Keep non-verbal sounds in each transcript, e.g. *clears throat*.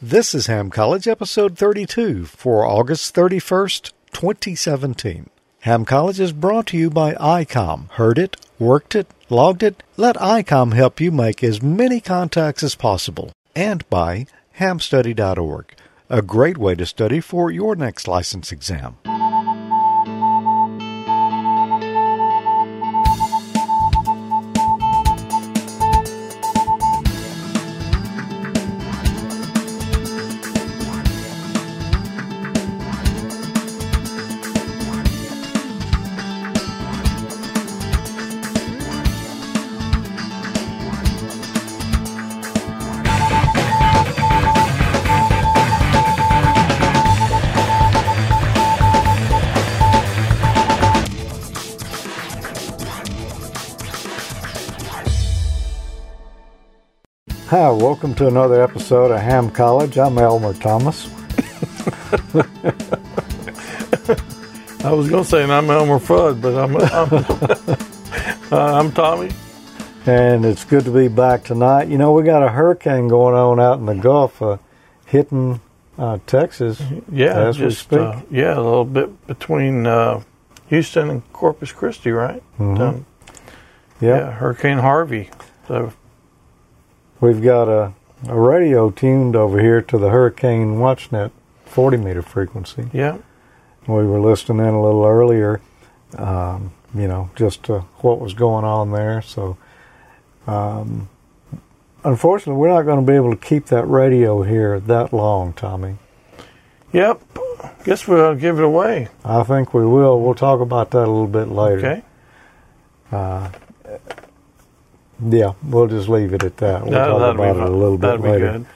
This is Ham College, episode 32 for August 31st, 2017. Ham College is brought to you by ICOM. Heard it, worked it, logged it? Let ICOM help you make as many contacts as possible. And by hamstudy.org, a great way to study for your next license exam. Welcome to another episode of Ham College. I'm Elmer Thomas. I was going to say, and I'm Elmer Fudd, but I'm I'm, *laughs* uh, I'm Tommy. And it's good to be back tonight. You know, we got a hurricane going on out in the Gulf, uh, hitting uh, Texas Yeah, as just we speak. uh, yeah, a little bit between uh, Houston and Corpus Christi, right? Mhm. Um, Yep. Yeah, Hurricane Harvey. So We've got a, a radio tuned over here to the Hurricane WatchNet 40 meter frequency. yeah, We were listening in a little earlier, um, you know, just to what was going on there. So, um, unfortunately, we're not going to be able to keep that radio here that long, Tommy. yep. Guess we'll give it away. I think we will. We'll talk about that a little bit later. Okay. Uh, yeah, we'll just leave it at that. We'll talk about it a little bit later. good.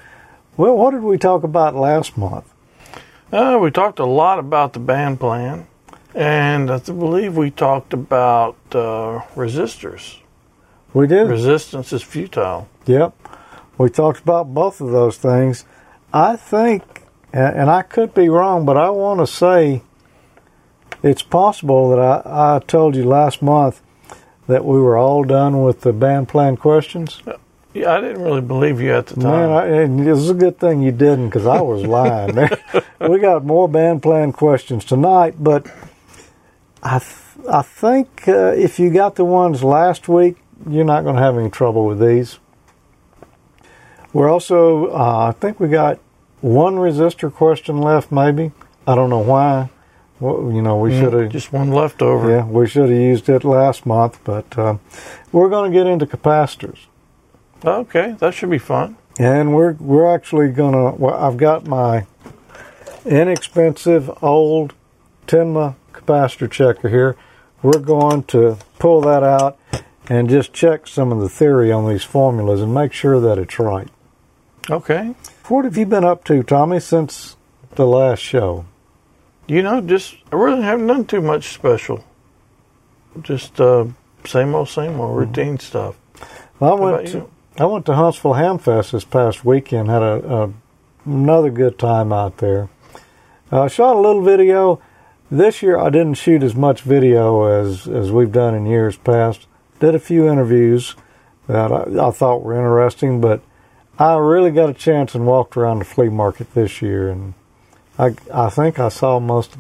Well, what did we talk about last month? Uh, we talked a lot about the band plan, and I believe we talked about uh, resistors. We did. Resistance is futile. Yep. We talked about both of those things. I think, and and I could be wrong, but I want to say it's possible that I, I told you last month that we were all done with the band plan questions. Yeah, I didn't really believe you at the time. Man, I, and it was a good thing you didn't because I was lying. *laughs* we got more band plan questions tonight, but I th- I think uh, if you got the ones last week, you're not going to have any trouble with these. We're also, uh, I think we got one resistor question left, maybe. I don't know why. Well, you know, we should have just one leftover. yeah, we should have used it last month, but um, we're going to get into capacitors. Okay, that should be fun. And we're we're actually gonna. Well, I've got my inexpensive old Tenma capacitor checker here. We're going to pull that out and just check some of the theory on these formulas and make sure that it's right. Okay. What have you been up to, Tommy, since the last show? You know, just I really haven't done too much special. Just uh, same old, same old routine stuff. Well, I How went to? I went to Huntsville Hamfest this past weekend. Had a, a another good time out there. I shot a little video. This year I didn't shoot as much video as as we've done in years past. Did a few interviews that I, I thought were interesting, but I really got a chance and walked around the flea market this year, and I I think I saw most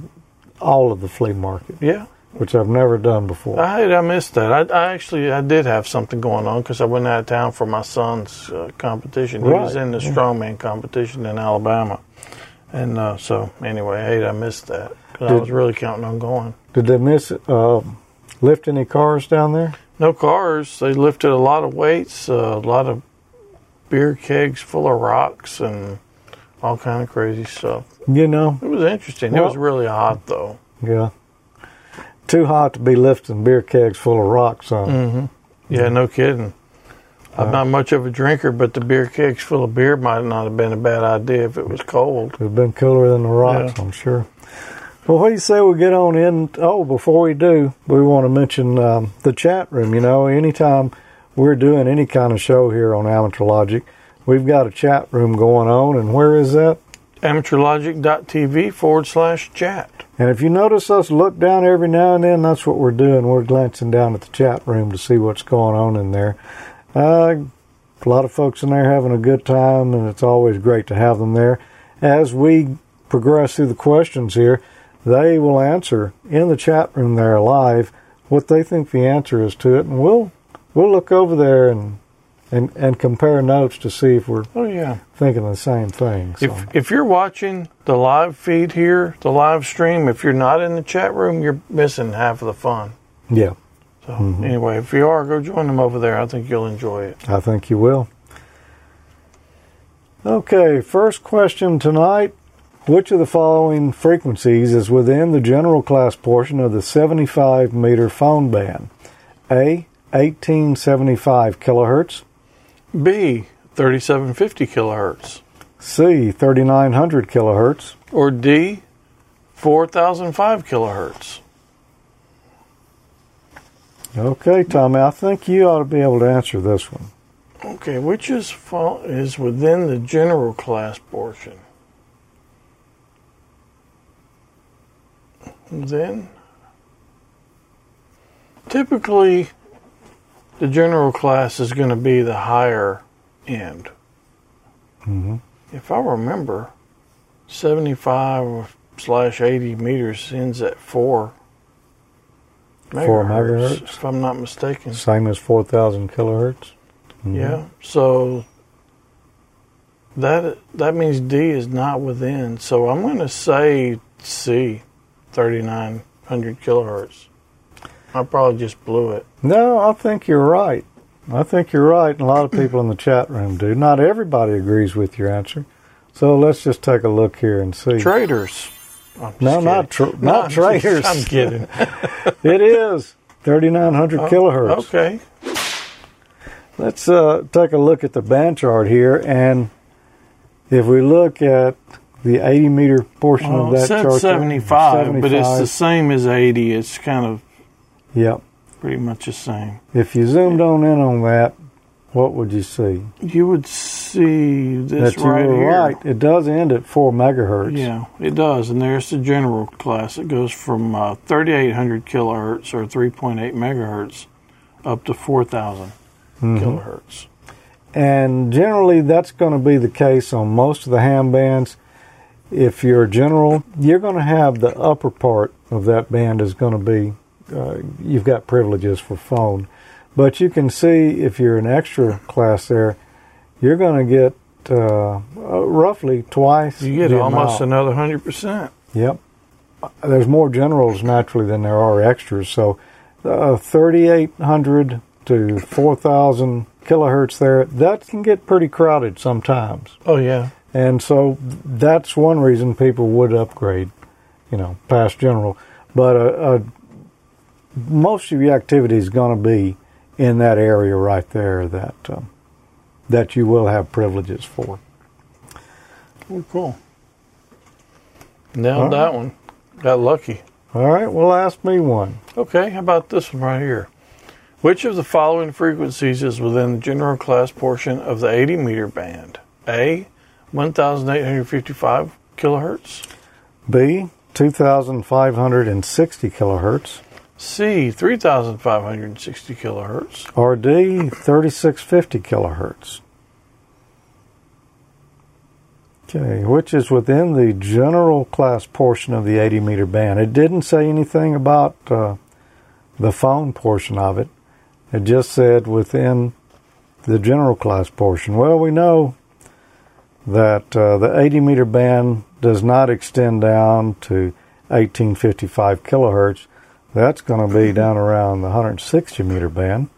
all of the flea market, Yeah, which I've never done before. I I missed that. I, I actually I did have something going on because I went out of town for my son's uh, competition. He was in the strongman competition in Alabama, and uh, so anyway, hey, I missed that 'cause I was really counting on going. Did they miss uh, lift any cars down there? No cars. They lifted a lot of weights, uh, a lot of beer kegs full of rocks, and all kind of crazy stuff. You know, It was interesting. it was really hot though. Yeah. Too hot to be lifting beer kegs full of rocks on. Mm-hmm. Yeah, no kidding. I'm not much of a drinker, but the beer kegs full of beer might not have been a bad idea if it was cold. It would have been cooler than the rocks, Yeah. I'm sure. Well, what do you say we get on in? Oh, before we do, we want to mention um, the chat room. You know, anytime we're doing any kind of show here on Amateur Logic, we've got a chat room going on. And where is that? amateurlogic.tv forward slash chat. And if you notice us look down every now and then, that's what we're doing. We're glancing down at the chat room to see what's going on in there. Uh, a lot of folks in there having a good time, and it's always great to have them there. As we progress through the questions here, they will answer in the chat room there live what they think the answer is to it, and we'll we'll look over there and and, and compare notes to see if we're Oh yeah. thinking the same thing. So. If if you're watching the live feed here, the live stream, if you're not in the chat room, you're missing half of the fun. yeah, So mm-hmm. anyway, if you are, go join them over there. I think you'll enjoy it. I think you will. Okay, first question tonight. Which of the following frequencies is within the general class portion of the 75 meter phone band? A. 1875 kilohertz. B, 3750 kilohertz. C. 3900 kilohertz. Or D, 4005 kilohertz. Okay, Tommy, I think you ought to be able to answer this one. Okay, which is is within the general class portion? Then, typically, the general class is going to be the higher end. hmm If I remember, 75 slash 80 meters ends at 4 Four megahertz? if I'm not mistaken. Same as 4000 kilohertz. Mhm. Yeah. So that that means D is not within. So I'm going to say C, 3900 kilohertz. I probably just blew it. No, I think you're right. I think you're right, and a lot of people in the chat room do. Not everybody agrees with your answer. So let's just take a look here and see. Traders. I'm no, kidding. not tr- No, not *laughs* I'm just- traders. I'm kidding. *laughs* it is 3900 kilohertz. Okay. Let's uh, take a look at the band chart here, and if we look at the 80 meter portion Well, of it that said chart, 75, but it's the same as 80. It's kind of Yep. pretty much the same. If you zoomed on in on that, what would you see? You would see this that you right were here. right. It does end at four megahertz. Yeah, it does. And there's the general class. It goes from uh, 3,800 kilohertz or 3.8 megahertz up to 4,000 Mhm. kilohertz. And generally, that's going to be the case on most of the ham bands. If you're a general, you're going to have the upper part of that band is going to be, uh, you've got privileges for phone. But you can see if you're an extra class there, you're going to get uh, uh, roughly twice. You get almost amount. another 100%. Yep. There's more generals naturally than there are extras. So uh, 3,800 to 4,000 kilohertz there, that can get pretty crowded sometimes. Oh, yeah. And so that's one reason people would upgrade, you know, past general. But uh, uh, most of your activity is going to be in that area right there that um, that you will have privileges for. Oh, cool. Nailed All right. that one. Got lucky. All right, well, ask me one. Okay, how about this one right here? Which of the following frequencies is within the general class portion of the 80 meter band? A, 1,855 kilohertz. B, 2,560 kilohertz. C, 3,560 kilohertz. Or D, 3650 kilohertz. Okay, which is within the general class portion of the 80 meter band. It didn't say anything about uh, the phone portion of it. It just said within the general class portion. Well, we know that uh, the 80 meter band does not extend down to 1855 kilohertz. That's going to be down around the 160 meter band.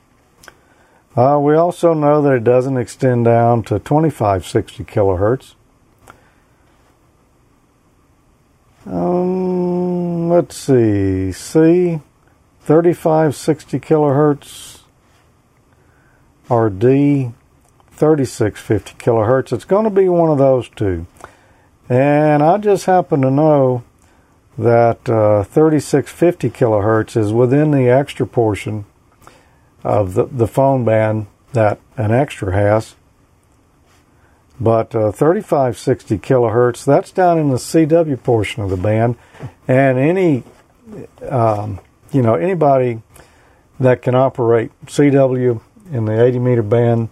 Uh, we also know that it doesn't extend down to 2560 kilohertz. Um, let's see. C, 3560 kilohertz, or D, 3650 kilohertz. It's going to be one of those two. And I just happen to know that uh, 3650 kilohertz is within the extra portion of the, the phone band that an extra has. But uh, 3560 kilohertz, that's down in the CW portion of the band. And any, um, you know, anybody that can operate CW in the 80 meter band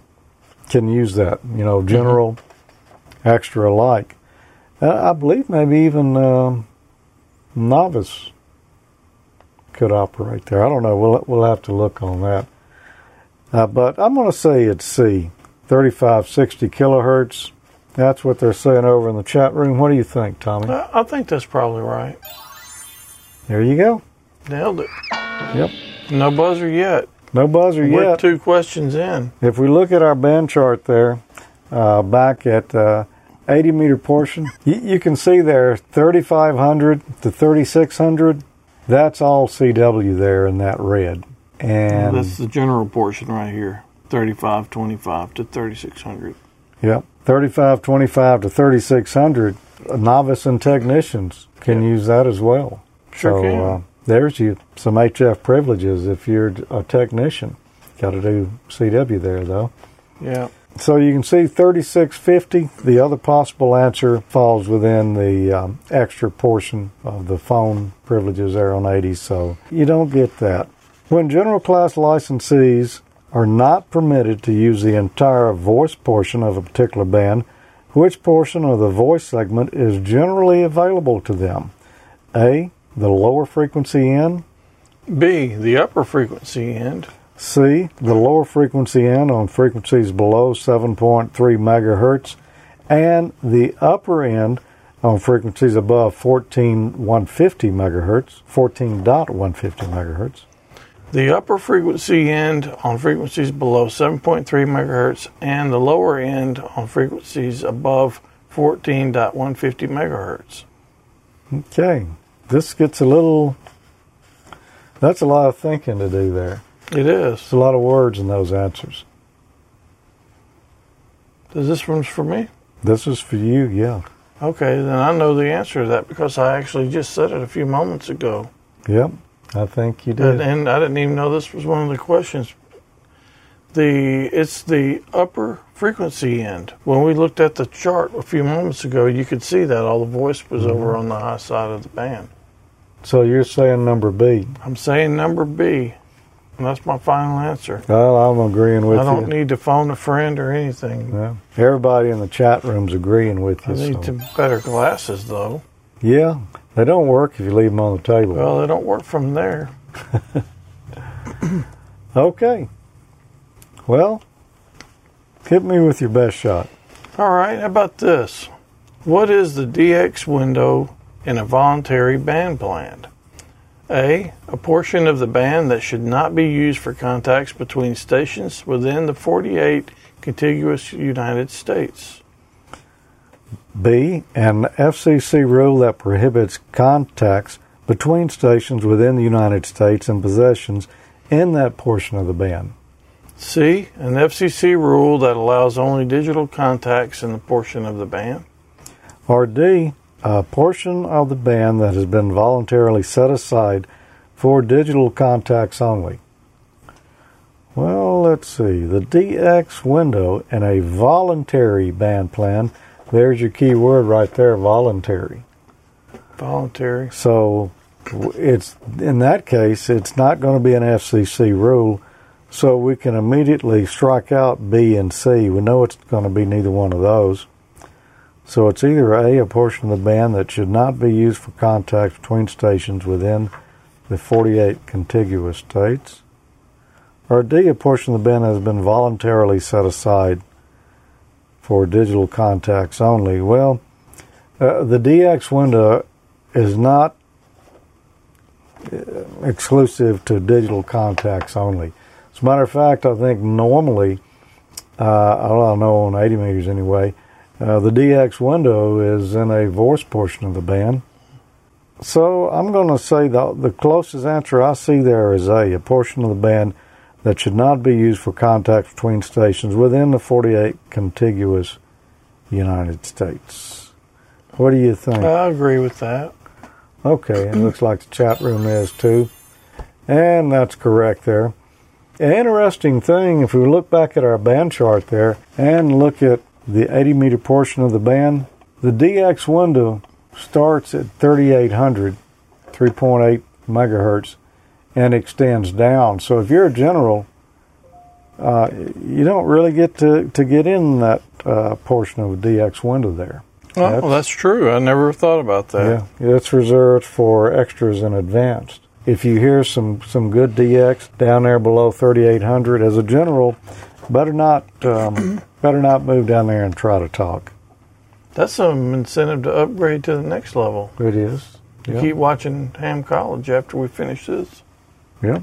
can use that. You know, general, extra like. Uh, I believe maybe even um, novice could operate there. I don't know. We'll we'll have to look on that. Uh, but I'm going to say it's C, 3560 kilohertz. That's what they're saying over in the chat room. What do you think, Tommy? I think that's probably right. There you go. Nailed it. Yep. No buzzer yet. No buzzer yet. We're yet. two questions in. If we look at our band chart there, uh, back at uh, 80 meter portion, you, you can see there 3,500 to 3,600. That's all CW there in that red. And That's the general portion right here. 3525 to 3600. Yep. 3525 to 3600. Novice and technicians can use that as well. Sure so, can. Uh, there's you some HF privileges if you're a technician. Got to do CW there though. Yeah. So you can see 3650. The other possible answer falls within the um, extra portion of the phone privileges there on 80. So you don't get that. When general class licensees are not permitted to use the entire voice portion of a particular band, which portion of the voice segment is generally available to them? A. The lower frequency end. B, the upper frequency end. C, the lower frequency end on frequencies below 7.3 megahertz, and the upper end on frequencies above 14150 megahertz, 14.150 megahertz. The upper frequency end on frequencies below 7.3 megahertz and the lower end on frequencies above 14.150 megahertz. Okay, this gets a little. That's a lot of thinking to do there. It is. There's a lot of words in those answers. Is this one's for me? This is for you, yeah. Okay, then I know the answer to that because I actually just said it a few moments ago. Yep, I think you did. and I didn't even know this was one of the questions. The it's the upper frequency end. When we looked at the chart a few moments ago, you could see that all the voice was mm-hmm. over on the high side of the band. So you're saying number B. I'm saying number B, and that's my final answer. Well, I'm agreeing with you. I don't you. need to phone a friend or anything. Yeah. Everybody in the chat room's agreeing with you. I need so- to better glasses though. Yeah, they don't work if you leave them on the table. Well, they don't work from there. *laughs* okay. Well, hit me with your best shot. All right, how about this? What is the DX window in a voluntary band plan? A. A portion of the band that should not be used for contacts between stations within the 48 contiguous United States. B. An FCC rule that prohibits contacts between stations within the United States and possessions in that portion of the band. C. An FCC rule that allows only digital contacts in the portion of the band. Or D. A portion of the band that has been voluntarily set aside for digital contacts only. Well, let's see. The DX window in a voluntary band plan. There's your key word right there, voluntary. Voluntary. So it's in that case, it's not going to be an FCC rule. So we can immediately strike out B and C. We know it's going to be neither one of those. So it's either A, a portion of the band that should not be used for contacts between stations within the 48 contiguous states, or D, a portion of the band that has been voluntarily set aside for digital contacts only. Well, uh, the DX window is not uh, exclusive to digital contacts only. As a matter of fact, I think normally, uh, I don't know on 80 meters anyway, uh, the DX window is in a voice portion of the band. So I'm going to say the, the closest answer I see there is A, a portion of the band that should not be used for contacts between stations within the 48 contiguous United States. What do you think? I agree with that. Okay, it looks like the chat room is too. And that's correct there. An interesting thing, if we look back at our band chart there and look at the 80 meter portion of the band, the DX window starts at 3800, 3.8 megahertz, and extends down. So if you're a general uh, you don't really get to, to get in that uh, portion of the DX window there. Oh, that's, that's true. I never thought about that. Yeah, it's reserved for extras and advanced. If you hear some, some good DX down there below 3800, as a general, better not um, better not move down there and try to talk. That's some incentive to upgrade to the next level. It is. Yep. Keep watching Ham College after we finish this. Yep.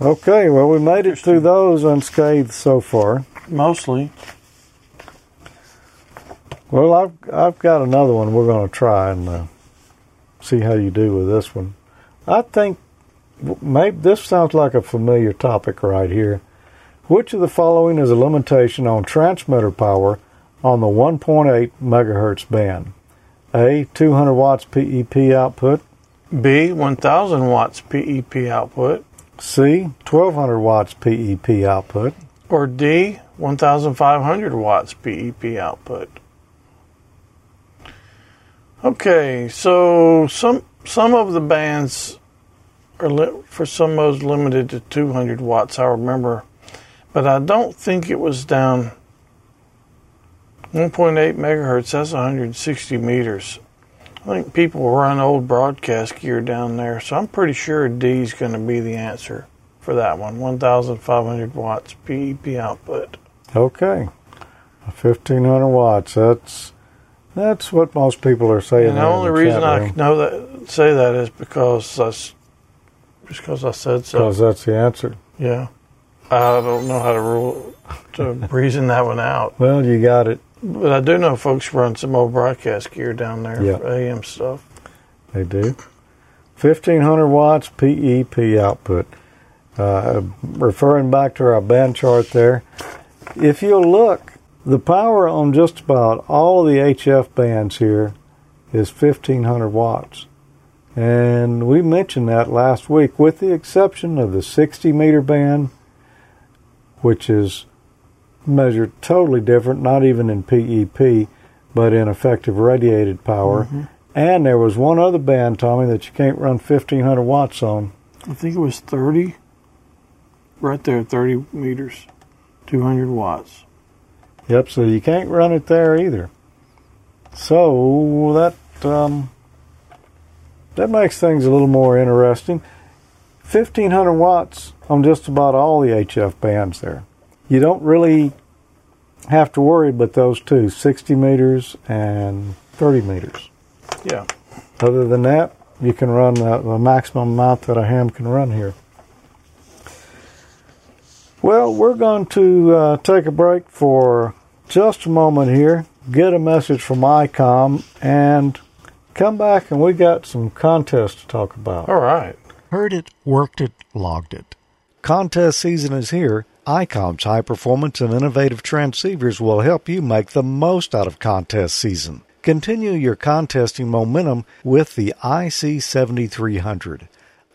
Okay, well, we made it through those unscathed so far. Mostly. Well, I've I've got another one we're going to try and uh, see how you do with this one. I think maybe this sounds like a familiar topic right here. Which of the following is a limitation on transmitter power on the 1.8 megahertz band? A. 200 watts PEP output. B. 1000 watts PEP output. C. 1200 watts PEP output. Or D. 1500 watts PEP output. Okay, so some some of the bands are li- for some modes limited to 200 watts. I remember, but I don't think it was down 1.8 megahertz. That's 160 meters. I think people run old broadcast gear down there, so I'm pretty sure D is going to be the answer for that one. 1,500 watts PEP output. Okay, 1,500 watts. That's that's what most people are saying. And the only the reason I know that say that is because I, just because I said so. Because that's the answer. Yeah, I don't know how to rule to reason that one out. Well, you got it. But I do know folks run some old broadcast gear down there yeah. for AM stuff. They do. 1500 watts PEP output. Uh, referring back to our band chart there, if you look the power on just about all the HF bands here is 1500 watts. And we mentioned that last week, with the exception of the 60 meter band, which is measured totally different, not even in PEP, but in effective radiated power. Mm-hmm. And there was one other band, Tommy, that you can't run 1500 watts on. I think it was 30, right there, 30 meters, 200 watts. Yep, so you can't run it there either. So that um, that makes things a little more interesting. 1500 watts on just about all the HF bands there. You don't really have to worry about those two 60 meters and 30 meters. Yeah. Other than that, you can run the, the maximum amount that a ham can run here. Well, we're going to uh, take a break for just a moment here, get a message from ICOM, and come back and we got some contests to talk about. All right. Heard it, worked it, logged it. Contest season is here. ICOM's high performance and innovative transceivers will help you make the most out of contest season. Continue your contesting momentum with the IC7300.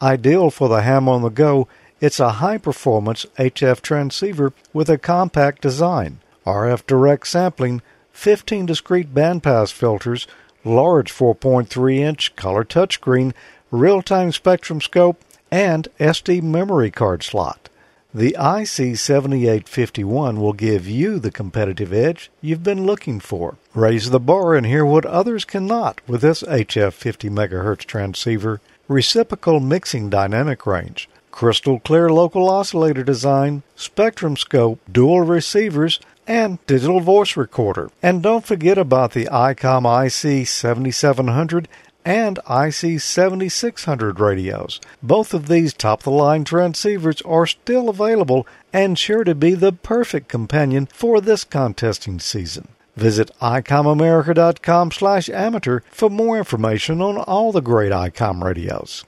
Ideal for the ham on the go, it's a high performance HF transceiver with a compact design, RF direct sampling, 15 discrete bandpass filters, large 4.3 inch color touchscreen, real time spectrum scope, and SD memory card slot. The IC7851 will give you the competitive edge you've been looking for. Raise the bar and hear what others cannot with this HF 50 MHz transceiver. Reciprocal mixing dynamic range, crystal clear local oscillator design, spectrum scope, dual receivers, and digital voice recorder. And don't forget about the ICOM IC 7700 and IC 7600 radios. Both of these top of the line transceivers are still available and sure to be the perfect companion for this contesting season. Visit ICOMAmerica.com slash amateur for more information on all the great ICOM radios.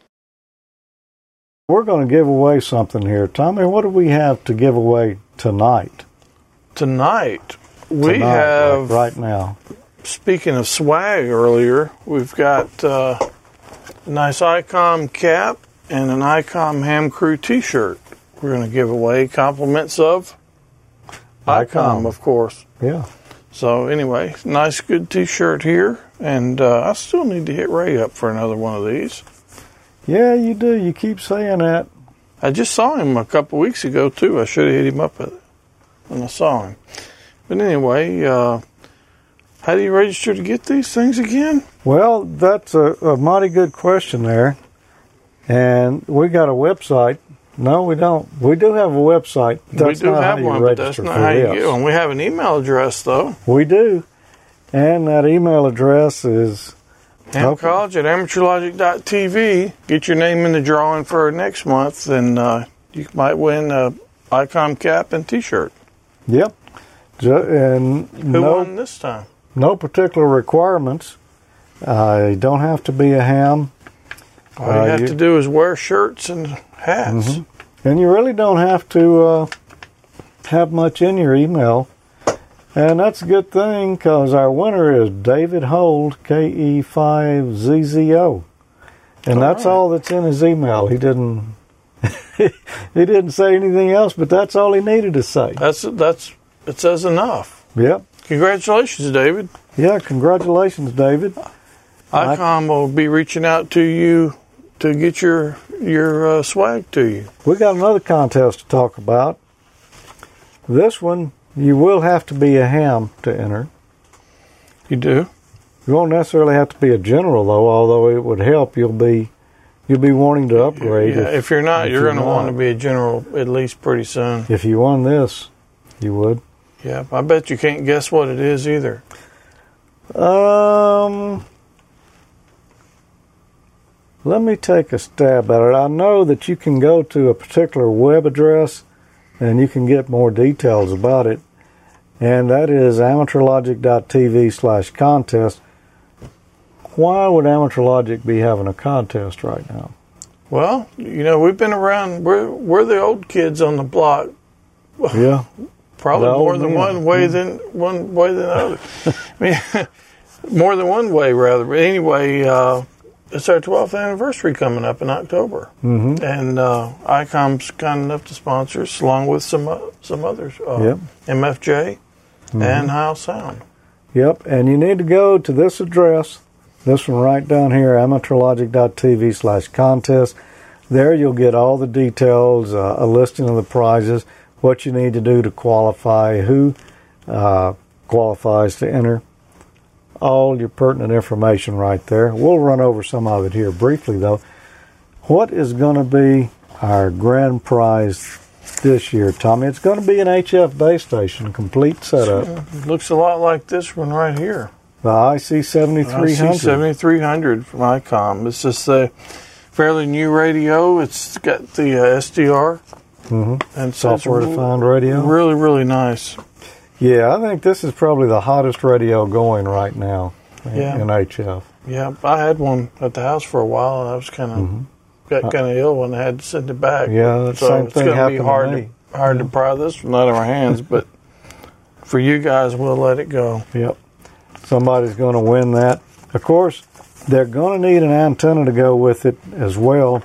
We're going to give away something here. Tommy, what do we have to give away tonight? Tonight, we tonight, have. Like right now. Speaking of swag earlier, we've got uh, a nice ICOM cap and an ICOM Ham Crew t shirt. We're going to give away compliments of ICOM, ICOM, of course. Yeah. So, anyway, nice, good t shirt here. And uh, I still need to hit Ray up for another one of these. Yeah, you do. You keep saying that. I just saw him a couple weeks ago too. I should have hit him up when I saw him. But anyway, uh, how do you register to get these things again? Well, that's a, a mighty good question there. And we got a website. No, we don't. We do have a website. That's we do not have how you one, but that's not how you get one. We have an email address though. We do. And that email address is Ham. College at amateurlogic.tv. Get your name in the drawing for next month, and uh, you might win a ICOM cap and T-shirt. yep. And Who no won this time? No particular requirements. Uh, you don't have to be a ham, All you Uh, have you- to do is wear shirts and hats. Mhm. and you really don't have to uh, have much in your email. And that's a good thing because our winner is David Hold, E KE5ZZO. And All that's right. all that's in his email. He didn't *laughs* he didn't say anything else, but that's all he needed to say. That's that's it says enough. Yep. Congratulations, David. Yeah, congratulations, David. I- ICOM will be reaching out to you to get your your uh, swag to you. We got another contest to talk about. This one, you will have to be a ham to enter. You do. You won't necessarily have to be a general though, although it would help. You'll be you'll be wanting to upgrade Yeah, if you're not, if you're you're going to want to be a general at least pretty soon. if you won this, you would. Yeah, I bet you can't guess what it is either. Um, let me take a stab at it. I know that you can go to a particular web address and you can get more details about it, and that is amateurlogic.tv slash contest. Why would Amateurlogic be having a contest right now? Well, you know, we've been around. We're we're the old kids on the block. Yeah, Probably The more than one way than one way than other. *laughs* I mean, *laughs* more than one way rather. But anyway, uh, it's our 12th anniversary coming up in October, hmm and uh, ICOM's kind enough to sponsor us, along with some uh, some others. Uh, Yep. MFJ Mm-hmm. and Heil Sound. Yep, and you need to go to this address, this one right down here, amateurlogic.tv slash contest. There you'll get all the details, uh, a listing of the prizes, what you need to do to qualify, who uh, qualifies to enter, all your pertinent information right there. We'll run over some of it here briefly, though. What is going to be our grand prize this year, Tommy? It's going to be an HF base station, complete setup. It looks a lot like this one right here. The IC 7300. IC 7300 from ICOM. It's just a fairly new radio. It's got the uh, SDR Mm-hmm. and Software re- defined radio. Really, really nice. Yeah, I think this is probably the hottest radio going right now in, Yeah. in HF. Yeah, I had one at the house for a while, and I was kind of got kind of ill when I had to send it back. Mm-hmm. Yeah, so same it's thing happened be hard to me. hard to pry this one out of our hands, but for you guys, we'll let it go. Yep. Somebody's going to win that. Of course, they're going to need an antenna to go with it as well.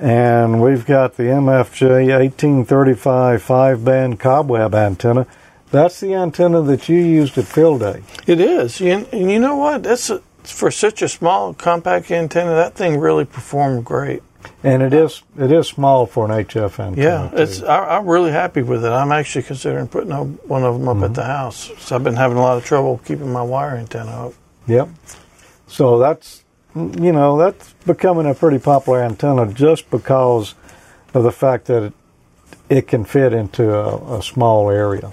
And we've got the MFJ 1835 five band cobweb antenna. That's the antenna that you used at field day. It is, and, and you know what? That's a, for such a small, compact antenna. That thing really performed great. And it is it is small for an HF antenna. Yeah, it's. I, I'm really happy with it. I'm actually considering putting one of them up Mm-hmm. at the house. So I've been having a lot of trouble keeping my wire antenna up. Yep. So that's you know that's becoming a pretty popular antenna just because of the fact that it, it can fit into a, a small area.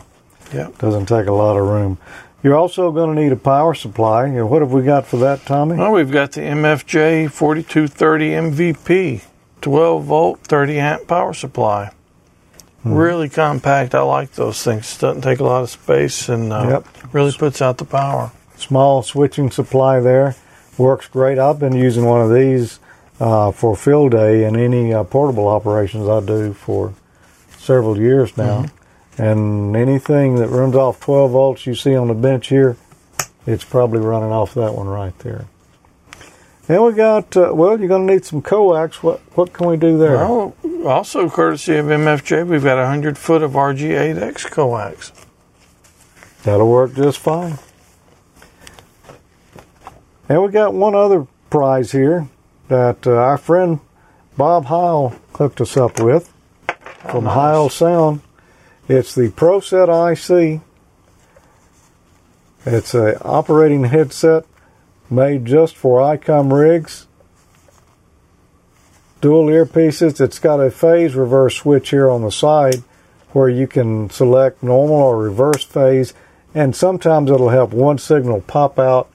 Yeah. Doesn't take a lot of room. You're also going to need a power supply. And what have we got for that, Tommy? Well, we've got the MFJ 4230 MVP, 12 volt, 30 amp power supply. Hmm. Really compact. I like those things. Doesn't take a lot of space and uh, Yep. really puts out the power. Small switching supply there. Works great. I've been using one of these uh, for field day and any uh, portable operations I do for several years now. And anything that runs off 12 volts you see on the bench here, it's probably running off that one right there. Then we got, uh, well, you're going to need some coax. What what can we do there? Well, also courtesy of MFJ, we've got 100 foot of RG8X coax. That'll work just fine. And we got one other prize here that uh, our friend Bob Heil hooked us up with from nice. Heil Sound. It's the ProSet IC. It's a operating headset made just for ICOM rigs. Dual earpieces. It's got a phase reverse switch here on the side where you can select normal or reverse phase, and sometimes it'll have one signal pop out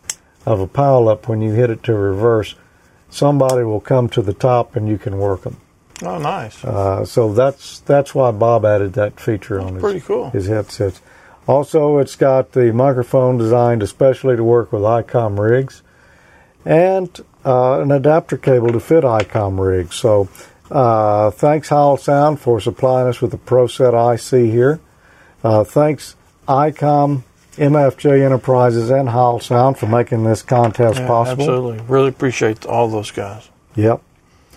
of a pile up when you hit it to reverse. Somebody will come to the top and you can work them. Oh, nice. Uh, so that's that's why Bob added that feature on Pretty his, cool. his headsets. Also, it's got the microphone designed especially to work with ICOM rigs, and uh, an adapter cable to fit ICOM rigs. So, uh, thanks Heil Sound for supplying us with the ProSet IC here. Uh, thanks ICOM, MFJ Enterprises, and Heil Sound for making this contest Yeah, possible. absolutely. Really appreciate all those guys. Yep.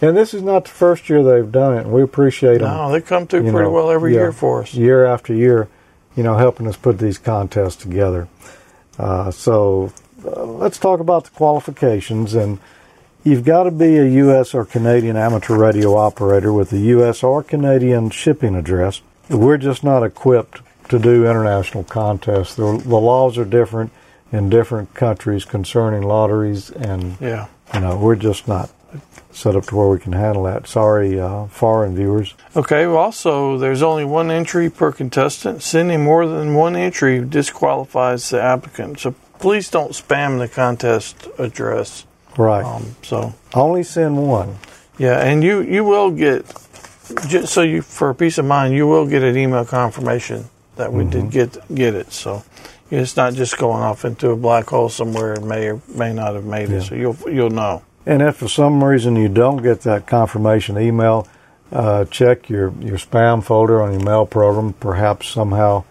And this is not the first year they've done it. and We appreciate them No, they come through pretty know, well every yeah, year for us. year after year, you know, helping us put these contests together. Uh, so uh, let's talk about the qualifications. And you've got to be a U.S. or Canadian amateur radio operator with a U.S. or Canadian shipping address. We're just not equipped to do international contests. The, the laws are different in different countries concerning lotteries, and Yeah. you know, we're just not set up to where we can handle that. Sorry, uh, foreign viewers. Okay, well, also, there's only one entry per contestant. Sending more than one entry disqualifies the applicant. So please don't spam the contest address. Right. Um, so, Only send one. yeah, and you, you will get, just so you, for peace of mind, you will get an email confirmation that we did get get it. So it's not just going off into a black hole somewhere and may or may not have made Yeah. it. So you'll you'll know. And if for some reason you don't get that confirmation email, uh, check your, your spam folder on your mail program. Perhaps somehow,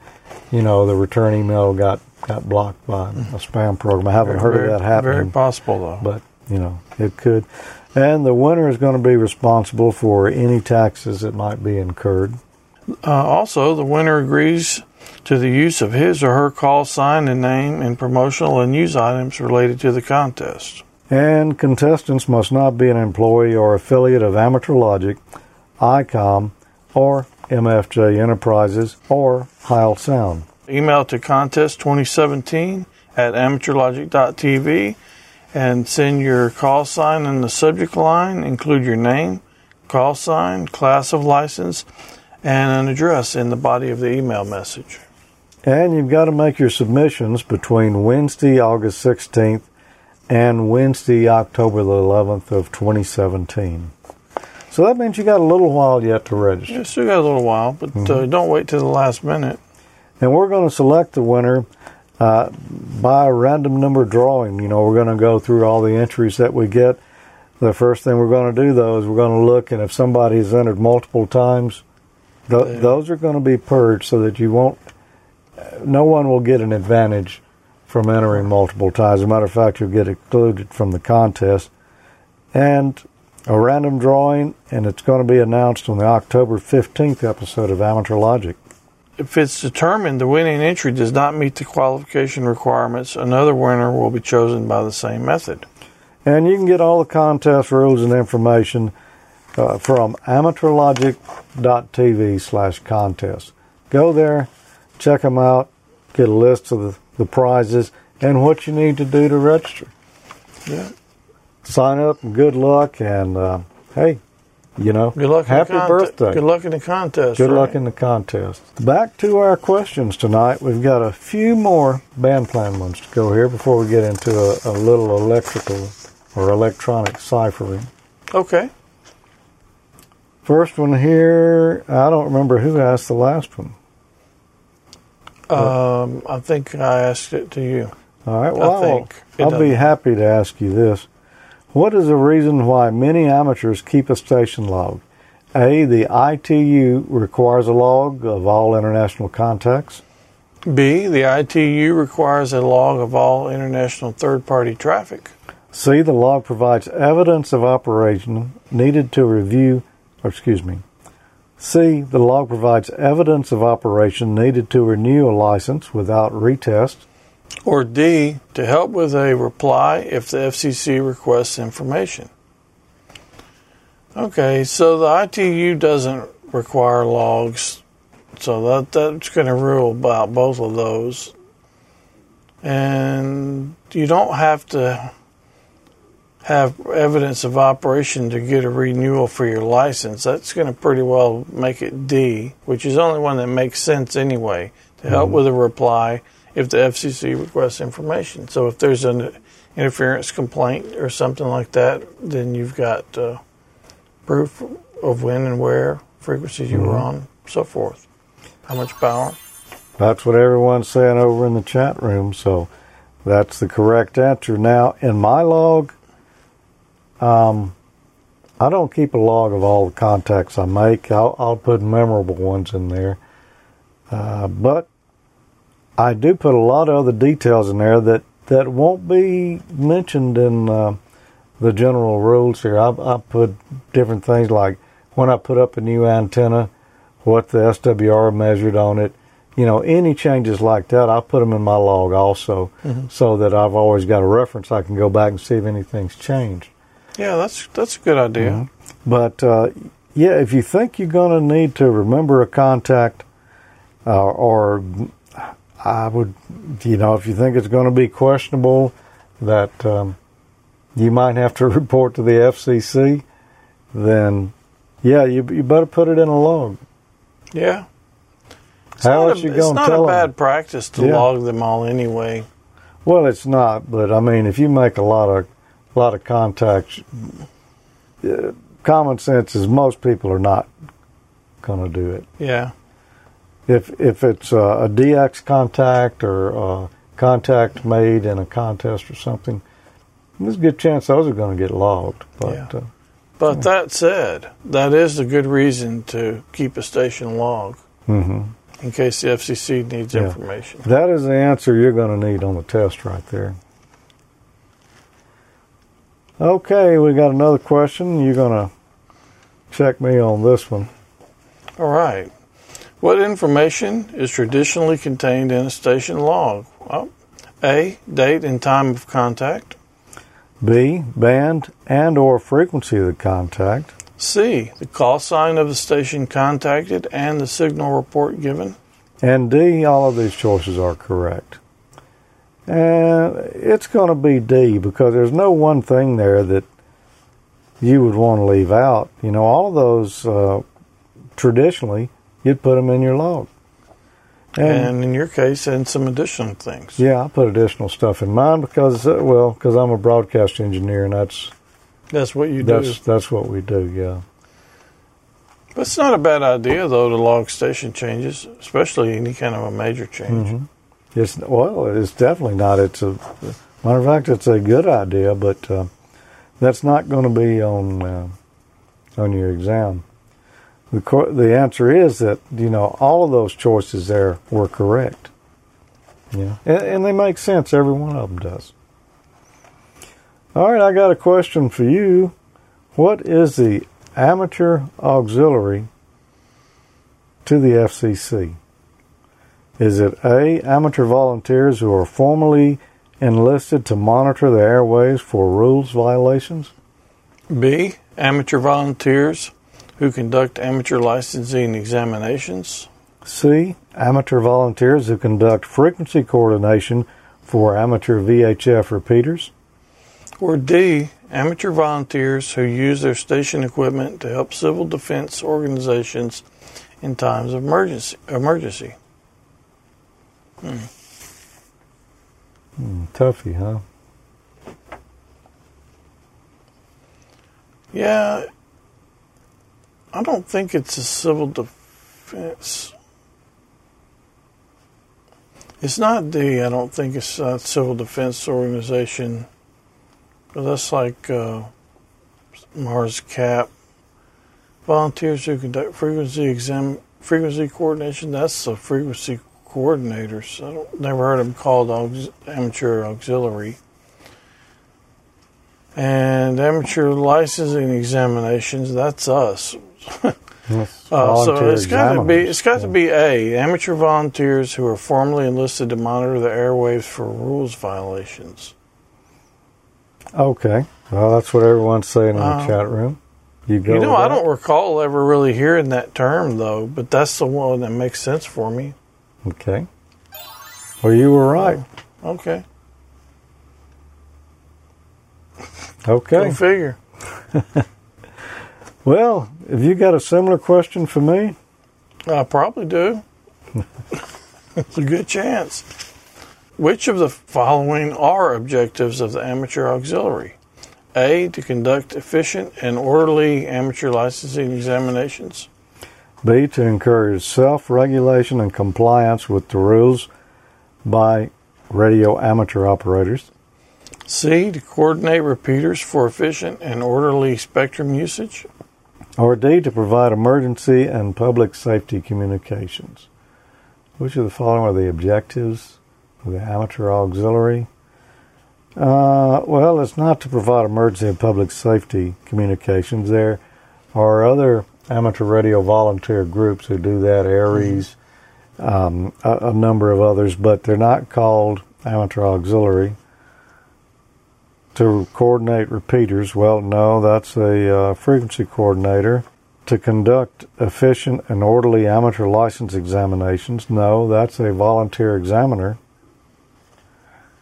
you know, the return email got, got blocked by a spam program. I haven't heard very, of that happening, Very possible though. but you know, it could. And the winner is going to be responsible for any taxes that might be incurred. Uh, also, the winner agrees to the use of his or her call sign and name in promotional and news items related to the contest. And contestants must not be an employee or affiliate of Amateur Logic, ICOM, or MFJ Enterprises, or Heil Sound. Email to contest 2017 at amateurlogic.tv and send your call sign in the subject line. Include your name, call sign, class of license, and an address in the body of the email message. And you've got to make your submissions between Wednesday, August 16th and Wednesday, October the 11th of 2017. So that means you got a little while yet to register. You still got a little while, but uh, don't wait till the last minute. And we're going to select the winner uh, by a random number drawing. You know, we're going to go through all the entries that we get. The first thing we're going to do, though, is we're going to look, and if somebody has entered multiple times, th- Yeah. those are going to be purged so that you won't, no one will get an advantage from entering multiple times. As a matter of fact, you'll get excluded from the contest. And a random drawing, and it's going to be announced on the October 15th episode of Amateur Logic. If it's determined the winning entry does not meet the qualification requirements, another winner will be chosen by the same method. And you can get all the contest rules and information uh, from amateurlogic.tv slash contest. Go there, check them out, get a list of the, the prizes and what you need to do to register. Yeah. Sign up and good luck and uh, hey, you know, Good luck. happy birthday. Good luck in the contest. Good right? luck in the contest. Back to our questions tonight. We've got a few more band plan ones to go here before we get into a, a little electrical or electronic ciphering. Okay. First one here, I don't remember who asked the last one. Um, I think I asked it to you. All right, well, I think I'll, I'll be happy to ask you this. What is the reason why many amateurs keep a station log? A, the ITU requires a log of all international contacts. B. The ITU requires a log of all international third-party traffic. C, the log provides evidence of operation needed to review, or excuse me. C, the log provides evidence of operation needed to renew a license without retest. Or D. To help with a reply if the FCC requests information. Okay, so the ITU doesn't require logs, so that that's going to rule about both of those. And you don't have to have evidence of operation to get a renewal for your license. That's going to pretty well make it D, which is the only one that makes sense anyway, to help with a reply if the FCC requests information. So if there's an interference complaint or something like that, then you've got uh, proof of when and where, frequencies you were on, so forth. How much power? That's what everyone's saying over in the chat room. So that's the correct answer. Now, in my log, um, I don't keep a log of all the contacts I make. I'll, I'll put memorable ones in there. Uh, but I do put a lot of other details in there that, that won't be mentioned in uh, the general rules here. I, I put different things like when I put up a new antenna, what the SWR measured on it. You know, any changes like that, I put them in my log also, so that I've always got a reference. I can go back and see if anything's changed. Yeah, that's that's a good idea. But uh, yeah, if you think you're going to need to remember a contact, uh, or I would, you know, if you think it's going to be questionable, that um, you might have to *laughs* report to the FCC, then yeah, you you better put it in a log. Yeah. It's How not else a, you it's gonna not tell a 'em? bad practice to Yeah. log them all anyway. Well, it's not, but I mean, if you make a lot of a lot of contacts, uh, common sense is most people are not going to do it. Yeah. If if it's a, a DX contact or a contact made in a contest or something, there's a good chance those are going to get logged. But Yeah. uh, But that said, that is a good reason to keep a station log Mm-hmm in case the FCC needs Yeah. information. that is the answer you're going to need on the test right there. Okay, we got another question. You're going to check me on this one. All right. What information is traditionally contained in a station log? Well, A. Date and time of contact. B. Band and or frequency of the contact. C. The call sign of the station contacted and the signal report given. And D. All of these choices are correct. And it's going to be D because there's no one thing there that you would want to leave out. You know, all of those uh, traditionally you'd put them in your log. And, And in your case, and some additional things. yeah, I put additional stuff in mine because uh, well, because I'm a broadcast engineer and that's That's what you do. that's that's what we do. Yeah. But it's not a bad idea, though, to log station changes, especially any kind of a major change. Mhm. It's well, it's definitely not. It's a matter of fact, it's a good idea, but uh, that's not going to be on uh, on your exam. The co- the answer is that you know all of those choices there were correct. Yeah, and, and they make sense. Every one of them does. All right, I got a question for you. What is the amateur auxiliary to the FCC? Is it A, amateur volunteers who are formally enlisted to monitor the airways for rules violations? B. Amateur volunteers who conduct amateur licensing examinations. C, amateur volunteers who conduct frequency coordination for amateur VHF repeaters? Or D. Amateur volunteers who use their station equipment to help civil defense organizations in times of emergency. emergency. Hmm, toughie, huh? Yeah, I don't think it's a civil defense. It's not D. I don't think it's a civil defense organization. That's like uh, Mars Cap. Volunteers who conduct frequency exam frequency coordination. That's the frequency coordinators. I don't never heard them called aux, amateur auxiliary. And amateur licensing examinations. That's us. Yes, *laughs* Uh, so it's got to be it's got to be a amateur volunteers who are formally enlisted to monitor the airwaves for rules violations. Okay, well, that's what everyone's saying in Uh, the chat room. You go. You know, I don't recall ever really hearing that term though, but that's the one that makes sense for me. Okay. Well, you were right. Okay, Okay. go figure. *laughs* Well, have you got a similar question for me? I probably do. it's a good chance. Which of the following are objectives of the amateur auxiliary? A. To conduct efficient and orderly amateur licensing examinations. B. To encourage self regulation and compliance with the rules by radio amateur operators. C. To coordinate repeaters for efficient and orderly spectrum usage. Or D. To provide emergency and public safety communications. Which of the following are the objectives of the amateur auxiliary? Uh, well, it's not to provide emergency and public safety communications. There are other amateur radio volunteer groups who do that, ARES, um, a, a number of others, but they're not called amateur auxiliary. To coordinate repeaters, well, no, that's a uh, frequency coordinator. To conduct efficient and orderly amateur license examinations, no, that's a volunteer examiner.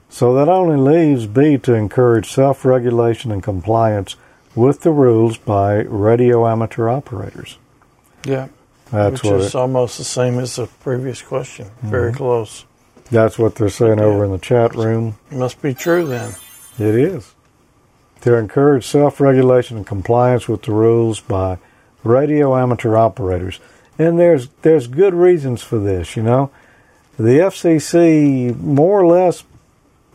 So that only leaves B to encourage self regulation and compliance with the rules by radio amateur operators. Yeah. That's which is it, almost the same as the previous question. Very mm-hmm. close. that's what they're saying Yeah. over in the chat room. It Must be true then. It is. To encourage self regulation and compliance with the rules by radio amateur operators. And there's there's good reasons for this, you know. The FCC more or less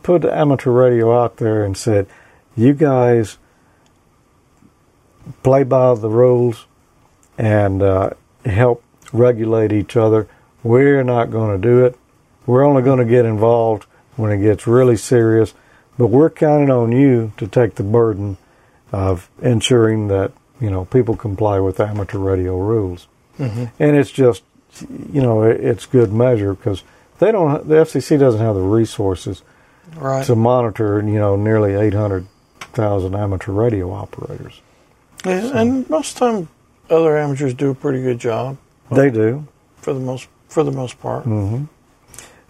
put amateur radio out there and said, You guys play by the rules and uh, help regulate each other. We're not going to do it. We're only going to get involved when it gets really serious. But we're counting on you to take the burden of ensuring that you know people comply with amateur radio rules. Mm-hmm. And it's just you know it's good measure because they don't. The FCC doesn't have the resources Right. to monitor you know nearly eight hundred thousand amateur radio operators. And, and most time, other amateurs do a pretty good job They do. for the most for the most part. hmm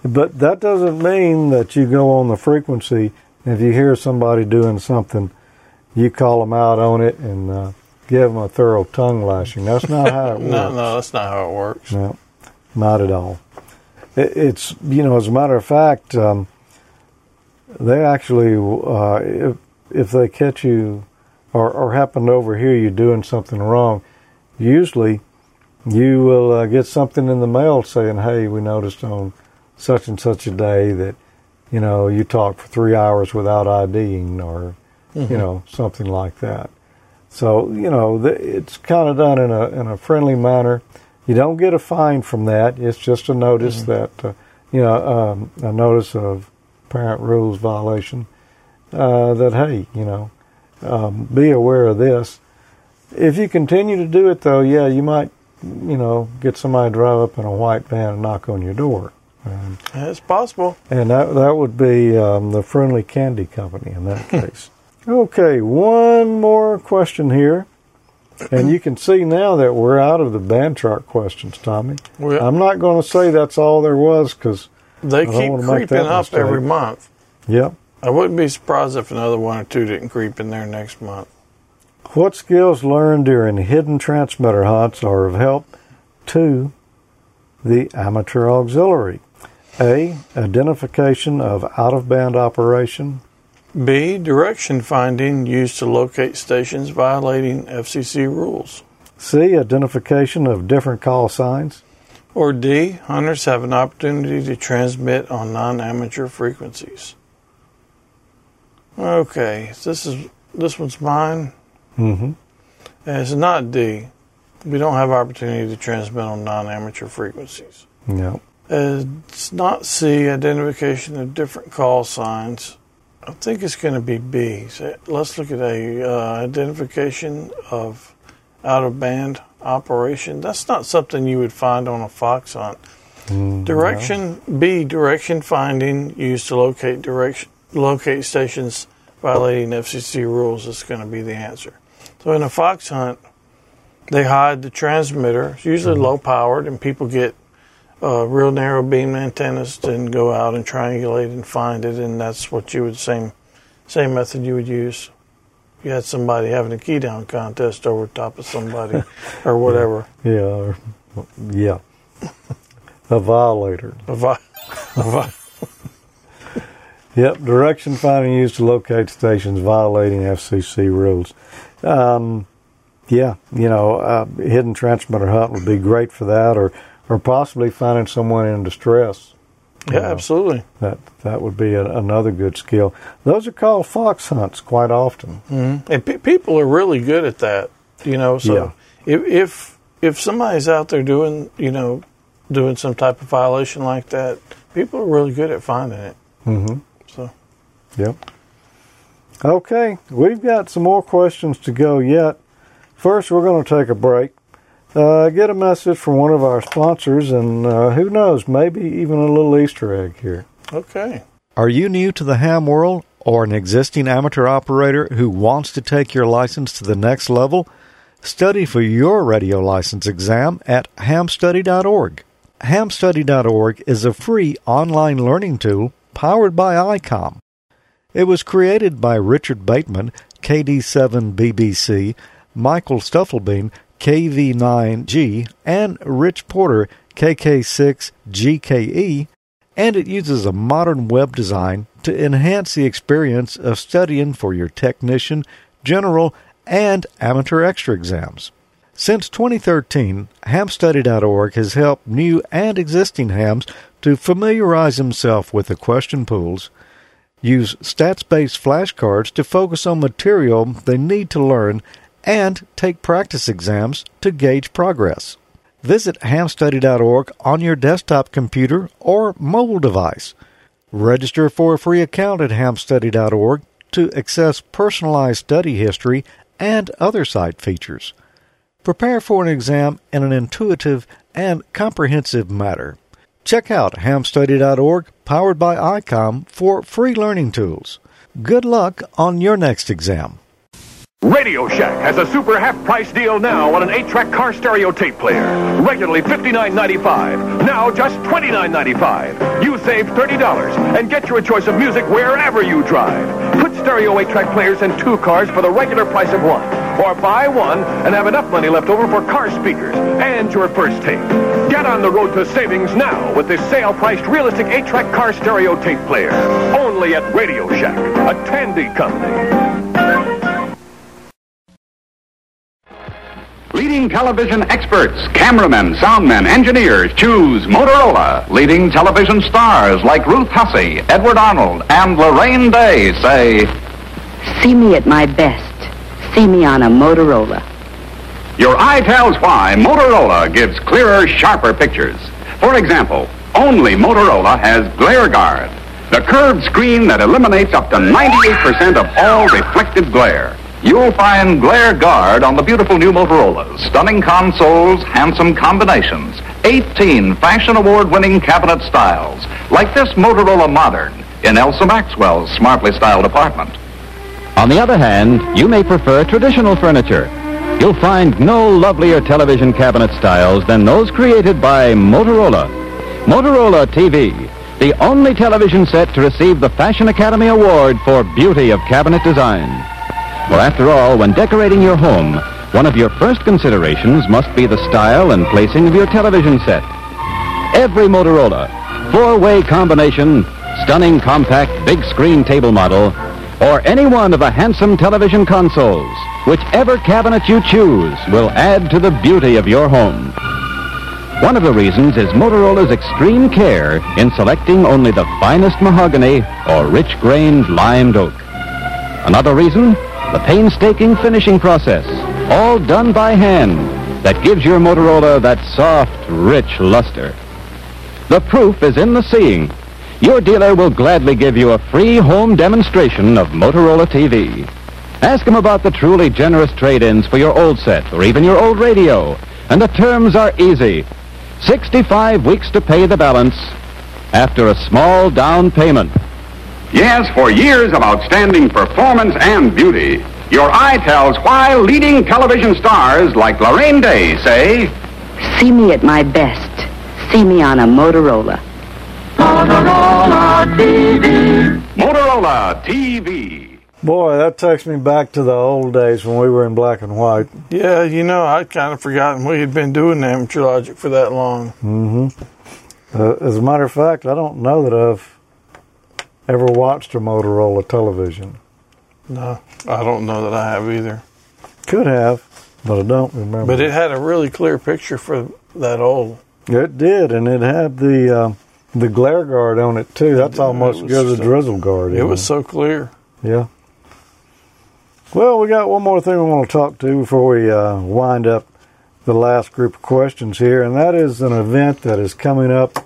But that doesn't mean that you go on the frequency. If you hear somebody doing something, you call them out on it and uh, give them a thorough tongue lashing. That's not how it *laughs* works. No, no, that's not how it works. No, not at all. It, it's you know, as a matter of fact, um, they actually, uh, if if they catch you or, or happen to overhear you doing something wrong, usually you will uh, get something in the mail saying, "Hey, we noticed on such and such a day that you know you talked for three hours without IDing," or Mhm. you know something like that. So you know th- it's kind of done in a in a friendly manner. You don't get a fine from that. It's just a notice that uh, you know um, a notice of parent rules violation. Uh, that hey, you know, um, be aware of this. If you continue to do it, though, yeah, you might, you know, get somebody to drive up in a white van and knock on your door. Um, It's possible. and that that would be um, the Friendly Candy Company in that *laughs* case. okay, one more question here, and you can see now that we're out of the band chart questions, Tommy. We, I'm not going to say that's all there was because, they keep creeping up every month. yep. I wouldn't be surprised if another one or two didn't creep in there next month. What skills learned during hidden transmitter hunts are of help to the amateur auxiliary? A. Identification of out of band operation. B. Direction finding used to locate stations violating FCC rules. C. Identification of different call signs. Or D. Hunters have an opportunity to transmit on non amateur frequencies. Okay, this is this one's mine. Mm-hmm. And it's not D. We don't have opportunity to transmit on non amateur frequencies. Yep. Uh, It's not C, identification of different call signs. I think it's going to be B. So let's look at A, uh, identification of out of band operation. That's not something you would find on a fox hunt. Mm, Direction B, direction finding used to locate direction locate stations violating FCC rules is going to be the answer. So in a fox hunt, they hide the transmitter. It's usually Mm-hmm. low powered, and people get uh, real narrow beam antennas and go out and triangulate and find it, and that's what you would same same method you would use. If You had somebody having a key down contest over top of somebody *laughs* or whatever. Yeah, or, yeah. A violator. A vi- *laughs* a vi- Yep, direction finding used to locate stations violating FCC rules. Um, yeah, you know, uh, hidden transmitter hunt would be great for that, or or possibly finding someone in distress. yeah, absolutely. That that would be a, another good skill. Those are called fox hunts quite often. Mm-hmm. And pe- people are really good at that, you know. So Yeah. if if if somebody's out there doing, you know, doing some type of violation like that, people are really good at finding it. Mm-hmm. So Yep. Okay, we've got some more questions to go yet. First, we're going to take a break, uh, get a message from one of our sponsors, and uh, who knows, maybe even a little Easter egg here. okay, Are you new to the ham world or an existing amateur operator who wants to take your license to the next level? Study for your radio license exam at hamstudy.org. Hamstudy.org is a free online learning tool powered by ICOM. It was created by Richard Bateman, KD7BBC, Michael Stufflebeam, KV9G, and Rich Porter, KK6GKE, and it uses a modern web design to enhance the experience of studying for your technician, general, and amateur extra exams. Since 2013, hamstudy.org has helped new and existing hams to familiarize themselves with the question pools, use stats-based flashcards to focus on material they need to learn, and take practice exams to gauge progress. Visit hamstudy.org on your desktop computer or mobile device. Register for a free account at hamstudy.org to access personalized study history and other site features. Prepare for an exam in an intuitive and comprehensive manner. Check out hamstudy.org, powered by ICOM, for free learning tools. Good luck on your next exam. Radio Shack has a super half price deal now on an 8 track car stereo tape player. Regularly $59.95. Now just $29.95. You save $30 and get your choice of music wherever you drive. Put stereo 8 track players in two cars for the regular price of one. Or buy one and have enough money left over for car speakers and your first tape. Get on the road to savings now with this sale priced realistic 8 track car stereo tape player. Only at Radio Shack, a Tandy company. Leading television experts, cameramen, soundmen, engineers choose Motorola. Leading television stars like Ruth Hussey, Edward Arnold, and Laraine Day say, See me at my best. See me on a Motorola. Your eye tells why Motorola gives clearer, sharper pictures. For example, only Motorola has Glare Guard, the curved screen that eliminates up to 98% of all reflected glare. You'll find Glare Guard on the beautiful new Motorola's. Stunning consoles, handsome combinations, 18 Fashion Award winning cabinet styles, like this Motorola Modern in Elsa Maxwell's smartly styled apartment. On the other hand, you may prefer traditional furniture. You'll find no lovelier television cabinet styles than those created by Motorola. Motorola TV, the only television set to receive the Fashion Academy Award for beauty of cabinet design. For after all, when decorating your home, one of your first considerations must be the style and placing of your television set. Every Motorola, four-way combination, stunning compact big screen table model, or any one of the handsome television consoles, whichever cabinet you choose will add to the beauty of your home. One of the reasons is Motorola's extreme care in selecting only the finest mahogany or rich-grained limed oak. Another reason, the painstaking finishing process, all done by hand, that gives your Motorola that soft, rich luster. The proof is in the seeing. Your dealer will gladly give you a free home demonstration of Motorola TV. Ask him about the truly generous trade-ins for your old set or even your old radio. And the terms are easy. 65 weeks to pay the balance after a small down payment. Yes, for years of outstanding performance and beauty, Your eye tells why leading television stars like Laraine Day say, See me at my best. See me on a Motorola. Motorola TV. Boy, that takes me back to the old days when we were in black and white. Yeah, you know, I'd kind of forgotten we had been doing amateur logic for that long. Uh, as a matter of fact, I don't know that I've ever watched a Motorola television. No, I don't know that I have either. Could have, but I don't remember. But it had a really clear picture for that old. It did, and it had the uh, the glare guard on it too. That's almost It as good as a drizzle guard. It was so clear. Yeah. Well, we got one more thing we want to talk to before we uh, wind up the last group of questions here, and that is an event that is coming up.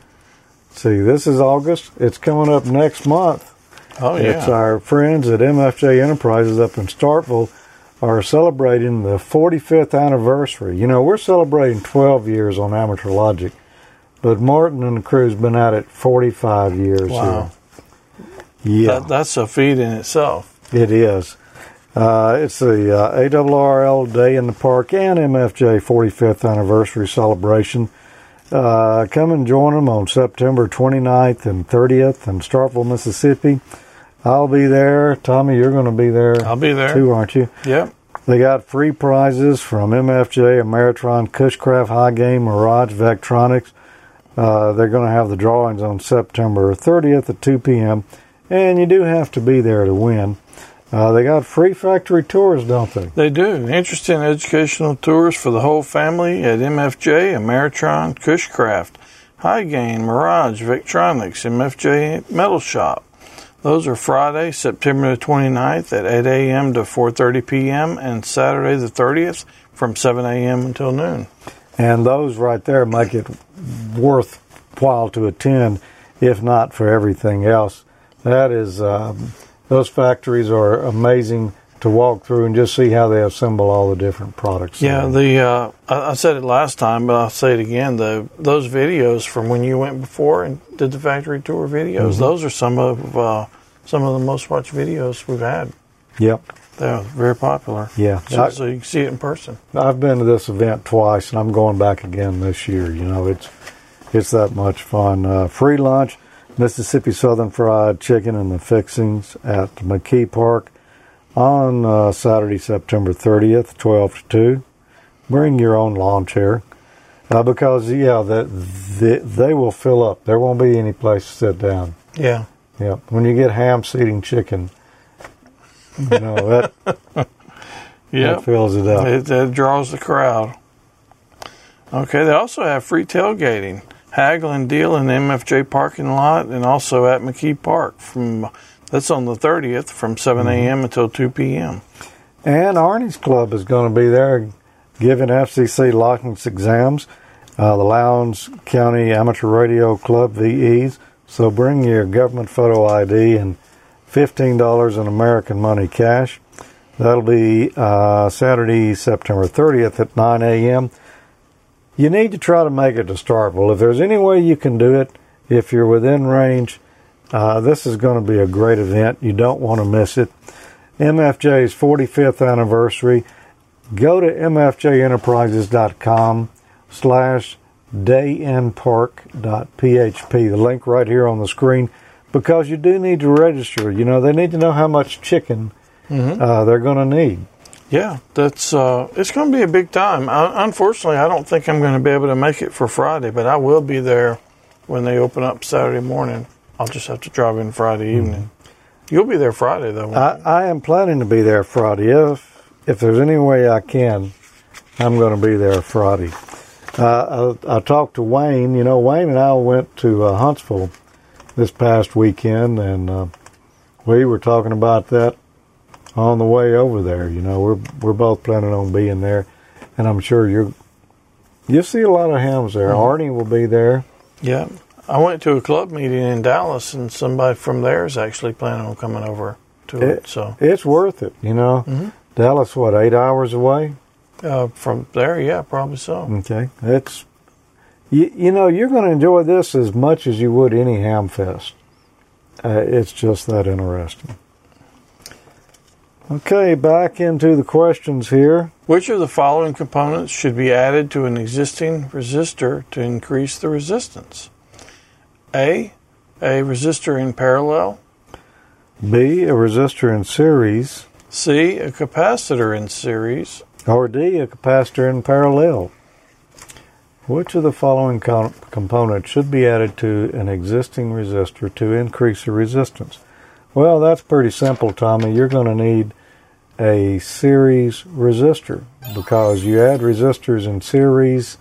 See, this is August. It's coming up next month. Oh yeah. It's our friends at MFJ Enterprises up in Starkville are celebrating the 45th anniversary. You know, we're celebrating 12 years on Amateur Logic, but Martin and the crew's been at it 45 years Wow. here. Yeah. that, that's a feat in itself. It is. Uh, it's the uh, ARRL Day in the Park and MFJ 45th anniversary celebration. Uh, come and join them on September 29th and 30th in Starkville, Mississippi. I'll be there. Tommy, you're going to be there I'll be there. too, aren't you? Yep. They got free prizes from MFJ, Ameritron, Cushcraft, Hy-Gain, Mirage, Vectronics. Uh, they're going to have the drawings on September 30th at 2 p.m. And you do have to be there to win. Uh, they got free factory tours, don't they? They do. Interesting educational tours for the whole family at MFJ, Ameritron, Cushcraft, Hy-Gain, Mirage, Vectronics, MFJ Metal Shop. Those are Friday, September the 29th at 8 a.m. to 4.30 p.m. and Saturday the 30th from 7 a.m. until noon. And those right there make it worthwhile to attend, if not for everything else. That is, um, those factories are amazing to walk through and just see how they assemble all the different products. Yeah, the uh, I, said it last time, but I'll say it again. The those videos from when you went before and did the factory tour videos, those are some of uh, some of the most watched videos we've had. Yep. They're very popular. Yeah. so, I- so you can see it in person. I've been to this event twice, and I'm going back again this year. You know, it's it's that much fun. Uh, free lunch, Mississippi Southern Fried Chicken and the fixings at McKee Park on uh, Saturday, September 30th, 12 to 2. Bring your own lawn chair. Uh, because yeah, that they, they will fill up. There won't be any place to sit down. Yeah, Yeah, when you get ham seating chicken, you know that, *laughs* yeah. fills it up. It, draws the crowd. Okay, they also have free tailgating, haggle and deal in the MFJ parking lot, and also at McKee Park. From that's on the thirtieth from seven a.m. until two p.m. And Arnie's Club is going to be there giving FCC license exams. Uh, the Lowndes County Amateur Radio Club VEs. So bring your government photo ID and $15 in American money cash. That'll be uh, Saturday, September 30th at 9 a.m. You need to try to make it to Starkville. If there's any way you can do it, if you're within range, uh, this is going to be a great event. You don't want to miss it. MFJ's 45th anniversary. Go to mfjenterprises.com slash dayinpark.php. The link right here on the screen because you do need to register. You know, they need to know how much chicken uh, they're going to need. Yeah, that's uh, it's going to be a big time. I, unfortunately, I don't think I'm going to be able to make it for Friday, but I will be there when they open up Saturday morning. I'll just have to drive in Friday evening. You'll be there Friday though. won't I, I am planning to be there Friday. If if there's any way I can, I'm going to be there Friday. Uh, I, I talked to Wayne. You know, Wayne and I went to uh, Huntsville this past weekend, and uh, we were talking about that on the way over there. You know, we're we're both planning on being there, and I'm sure you're you'll see a lot of hams there. Arnie will be there. Yeah, I went to a club meeting in Dallas, and somebody from there is actually planning on coming over to it. It- So It's worth it. You know, Dallas, what eight hours away? uh, from there, yeah, probably so. Okay, it's you, you know you're going to enjoy this as much as you would any ham fest. Uh, it's just that interesting. Okay, back into the questions here. Which of the following components should be added to an existing resistor to increase the resistance? A. A resistor in parallel. B, a resistor in series. C. A capacitor in series. Or D, a capacitor in parallel. Which of the following com- components should be added to an existing resistor to increase the resistance? Well, that's pretty simple, Tommy. You're going to need a series resistor because you add resistors in series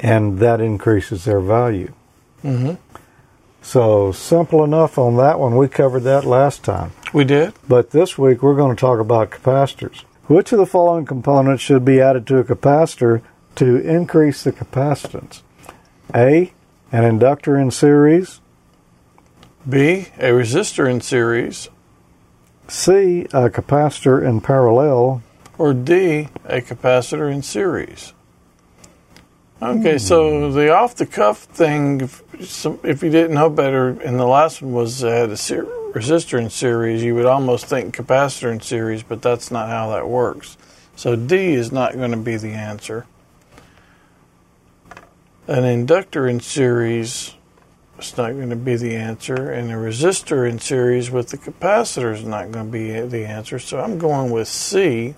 and that increases their value. Mm-hmm. So simple enough on that one. We covered that last time. We did. But this week we're going to talk about capacitors. Which of the following components should be added to a capacitor to increase the capacitance? A. An inductor in series. B. A resistor in series. C. A capacitor in parallel. Or D. A capacitor in series. Okay, so the off the cuff thing, if, some- if you didn't know better, and the last one was uh, had a ser- resistor in series, you would almost think capacitor in series, but that's not how that works. So D is not going to be the answer. An inductor in series is not going to be the answer, and a resistor in series with the capacitor is not going to be the answer. So I'm going with C,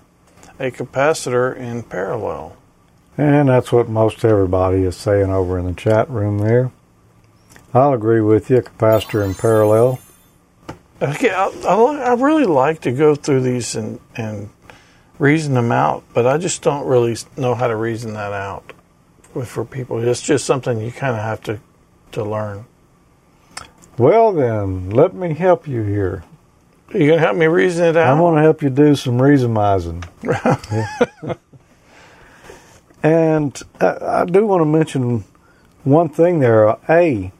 a capacitor in parallel. And that's what most everybody is saying over in the chat room there. I'll agree with you, capacitor in parallel. Okay, I, I, I really like to go through these and, and reason them out, but I just don't really know how to reason that out for people. It's just something you kind of have to, to learn. Well then, let me help you here. Are you going to help me reason it out? I out? want to help you do some reasonizing. *laughs* And I, I do want to mention one thing there. A,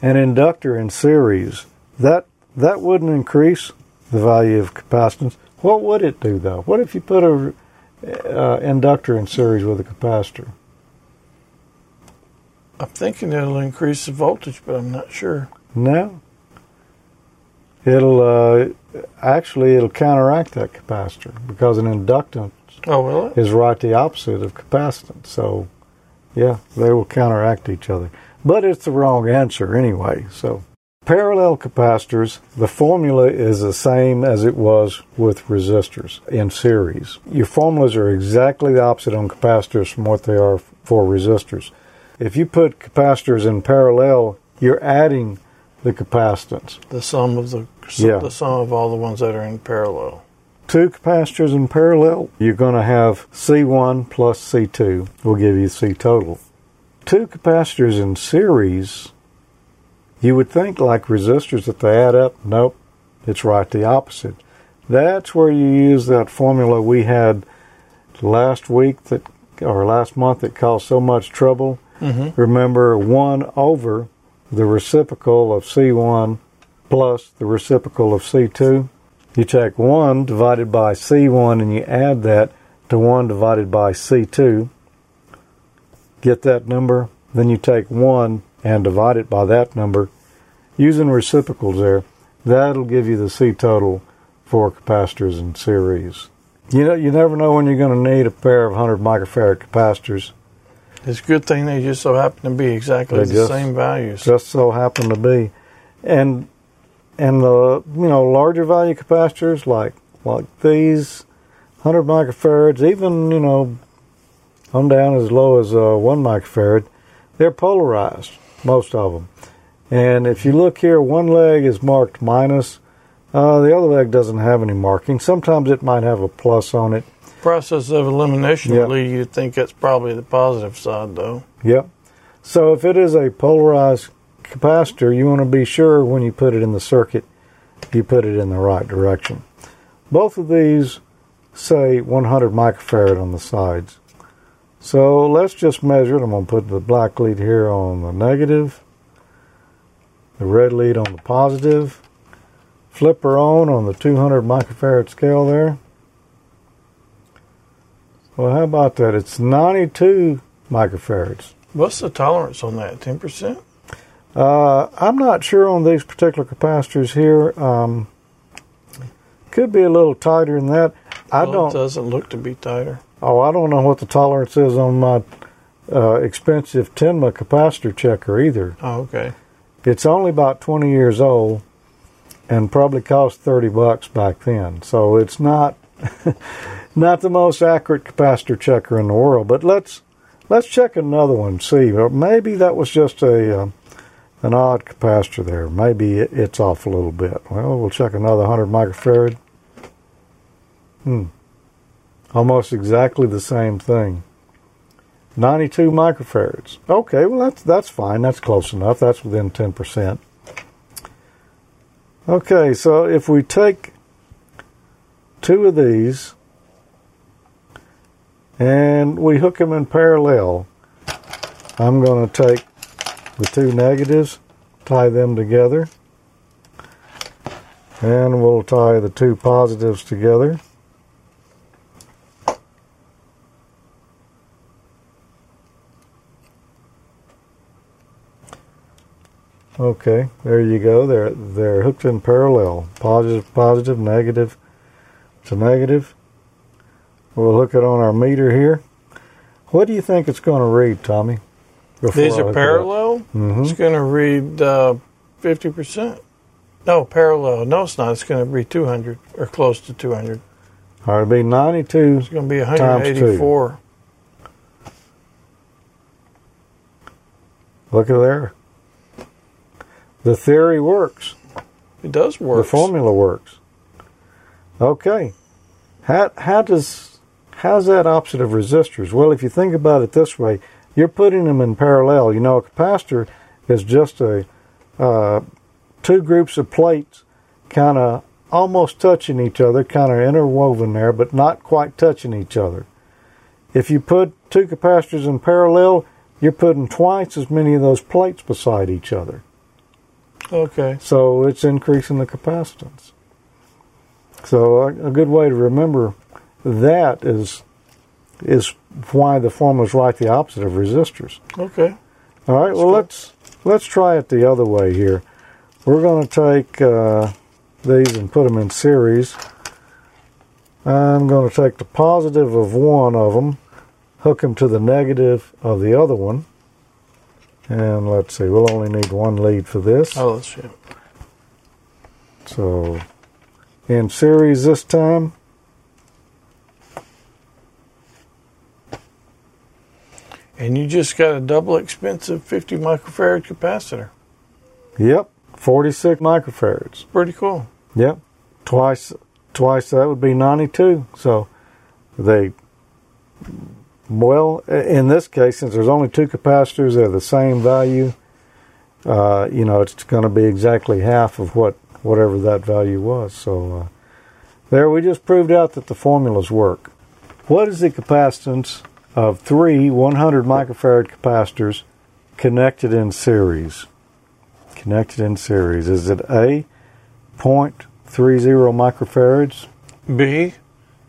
an inductor in series that that wouldn't increase the value of capacitance. What would it do though? What if you put a uh, inductor in series with a capacitor? I'm thinking it'll increase the voltage, but I'm not sure. No. It'll uh, actually it'll counteract that capacitor because an inductance Oh, will it? is right the opposite of capacitance. So, yeah, they will counteract each other. But it's the wrong answer anyway. So, parallel capacitors, the formula is the same as it was with resistors in series. Your formulas are exactly the opposite on capacitors from what they are for resistors. If you put capacitors in parallel, you're adding the capacitance. The sum of the Yeah. the sum of all the ones that are in parallel. two capacitors in parallel, you're going to have C1 plus C2 will give you C total. Two capacitors in series, you would think like resistors that they add up. Nope, it's right the opposite. That's where you use that formula we had last week that or last month that caused so much trouble. Remember, 1 over the reciprocal of C1 plus the reciprocal of C2. You take 1 divided by C1 and you add that to 1 divided by C2. Get that number. Then you take 1 and divide it by that number. Using reciprocals there, that'll give you the C total for capacitors in series. You know, you never know when you're going to need a pair of 100 microfarad capacitors. It's a good thing they just so happen to be exactly They the just- same values. just so happen to be. And and the you know larger value capacitors like like these, hundred microfarads, even you know on down as low as uh, one microfarad, they're polarized most of them. And if you look here, one leg is marked minus. Uh, the other leg doesn't have any marking. Sometimes it might have a plus on it. Process of elimination Yeah. would lead you to think that's probably the positive side, though. Yep. So if it is a polarized capacitor, you want to be sure when you put it in the circuit, you put it in the right direction. Both of these say 100 microfarad on the sides. So let's just measure it. I'm going to put the black lead here on the negative, the red lead on the positive, flipper on on the 200 microfarad scale there. Well, how about that? It's 92 microfarads. What's the tolerance on that? 10%? Uh, I'm not sure on these particular capacitors here. Um, Could be a little tighter than that. I Well, don't. It doesn't look to be tighter. Oh, I don't know what the tolerance is on my uh, expensive Tenma capacitor checker either. Oh, okay. It's only about 20 years old and probably cost 30 bucks back then. So it's not *laughs* not the most accurate capacitor checker in the world. But let's let's check another one. See, maybe that was just a uh, an odd capacitor there. Maybe it, it's off a little bit. Well, we'll check another 100 microfarad. Hmm. Almost exactly the same thing. 92 microfarads. Okay, well that's that's fine. That's close enough. That's within 10%. Okay, so if we take two of these and we hook them in parallel, I'm going to take the two negatives, tie them together, and we'll tie the two positives together. Okay, there you go. They're they're hooked in parallel. Positive, positive, negative to negative. We'll hook it on our meter here. What do you think it's going to read, Tommy? These I hook it are parallel. Mhm. It's going to read uh, fifty percent. No, parallel. No, it's not. It's going to be two hundred or close to two hundred. All right, it'll be 92. It's going to be one hundred eighty-four. Look at there. The theory works. It does work. The formula works. Okay. How, how does how's that opposite of resistors? Well, if you think about it this way, you're putting them in parallel. You know, a capacitor is just a uh, two groups of plates, kind of almost touching each other, kind of interwoven there, but not quite touching each other. If you put two capacitors in parallel, you're putting twice as many of those plates beside each other. Okay. So it's increasing the capacitance. So a, a good way to remember that is is why the is right the opposite of resistors. Okay. All right. Well, let's let's try it the other way here. We're going to take uh, these and put them in series. I'm going to take the positive of one of them, hook them to the negative of the other one, and let's see. We'll only need one lead for this. Oh, let's. So, in series this time, And you just got a double expensive 50 microfarad capacitor. yep, 46 microfarads. Pretty cool. Yep, twice, twice that would be 92. So, they, well, in this case, since there's only two capacitors, they're the same value. Uh, you know, it's going to be exactly half of what whatever that value was. So, uh, there we just proved out that the formulas work. What is the capacitance of three 100 microfarad capacitors connected in series? Connected in series. Is it A, 0.30 microfarads, B,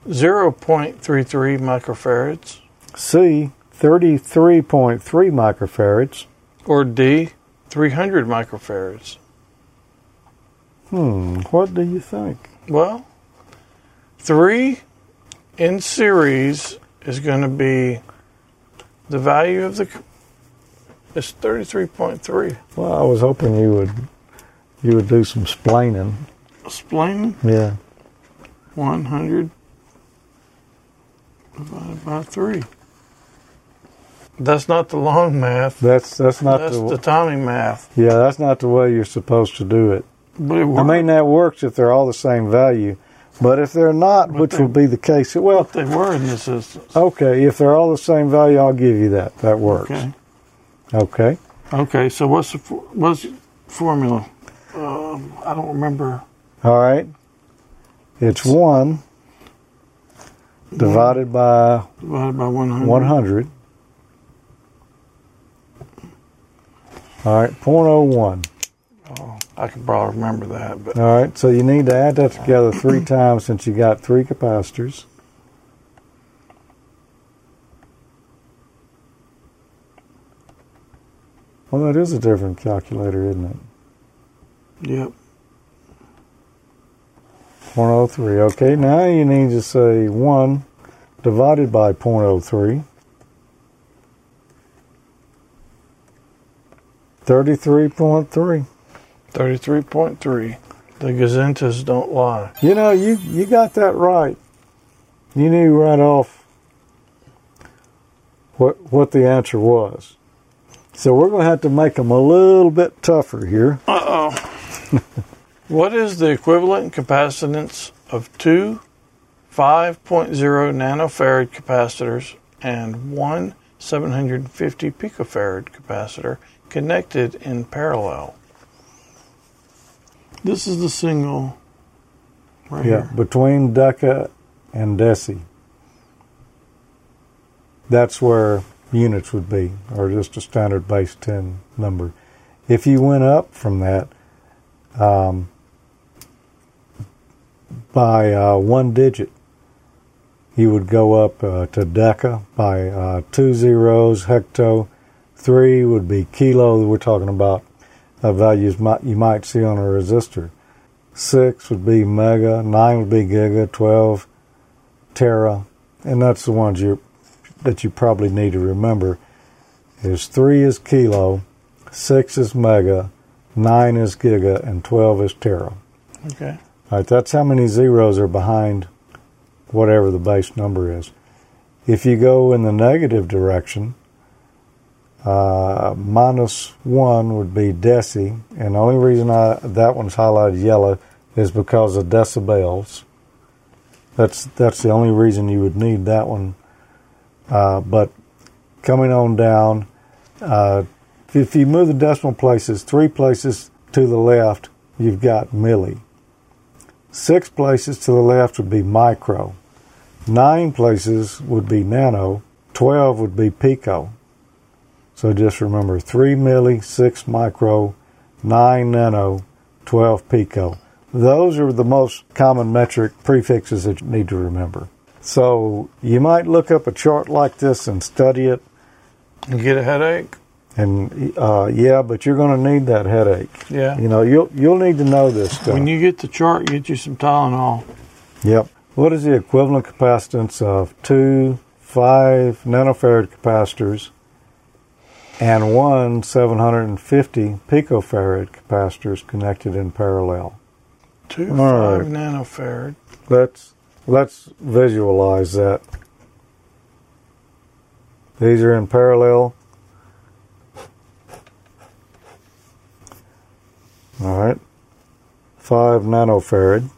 0.33 microfarads. C, 33.3 microfarads? Or D, 300 microfarads. Hmm, what do you think? Well, three in series is going to be the value of the. It's 33.3. Well, I was hoping you would you would do some splaining. splaining Yeah. 100 divided by 3. That's not the long math. That's that's not That's the, the Tommy math. yeah that's not the way you're supposed to do it. But it I mean that works if they're all the same value, but if they're not, which they- will be the case, well, they were in this instance. okay, if they're all the same value, I'll give you that. That works. Okay. Okay. Okay, so what's the what's the formula? Um, I don't remember. All right. It's one divided by Divided by 100. 100. All right, 0.01. I can probably remember that, but All right, so you need to add that together three *clears throat* times since you got three capacitors. Well, that is a different calculator, isn't it? yep. 0.03. Okay, now you need to say 1 divided by 0.03. 33.3. 33.3. The gazentas don't lie. You know, you, you got that right. You knew right off what what the answer was. So we're going to have to make them a little bit tougher here. Uh oh. *laughs* what is the equivalent capacitance of two 5.0 nanofarad capacitors and one 750 picofarad capacitor connected in parallel? This is the single right Yeah, here. between deca and deci. That's where units would be, or just a standard base 10 number. If you went up from that um, by uh, one digit, you would go up uh, to deca by uh, two zeros, hecto. Three would be kilo. We're talking about values might, you might see on a resistor. Six would be mega, nine would be giga, twelve tera, and that's the ones you that you probably need to remember. Is three is kilo, six is mega, nine is giga, and twelve is tera. Okay. All right, that's how many zeros are behind whatever the base number is. If you go in the negative direction, uh, minus one would be deci, and the only reason I, that one's highlighted yellow is because of decibels. That's that's the only reason you would need that one. Uh, but coming on down, uh, if you move the decimal places three places to the left, you've got milli. Six places to the left would be micro. Nine places would be nano. Twelve would be pico. So just remember three milli, six micro, nine nano, twelve pico. Those are the most common metric prefixes that you need to remember. So you might look up a chart like this and study it, You get a headache? and uh, yeah, but you're going to need that headache. Yeah. You know, you'll you'll need to know this stuff. When you get the chart, get you some Tylenol. Yep. What is the equivalent capacitance of two 5 nanofarad capacitors and one 750 picofarad capacitors connected in parallel? Two All five right. nanofarad. Let's let's visualize that. These are in parallel. All right. 5 nanofarad.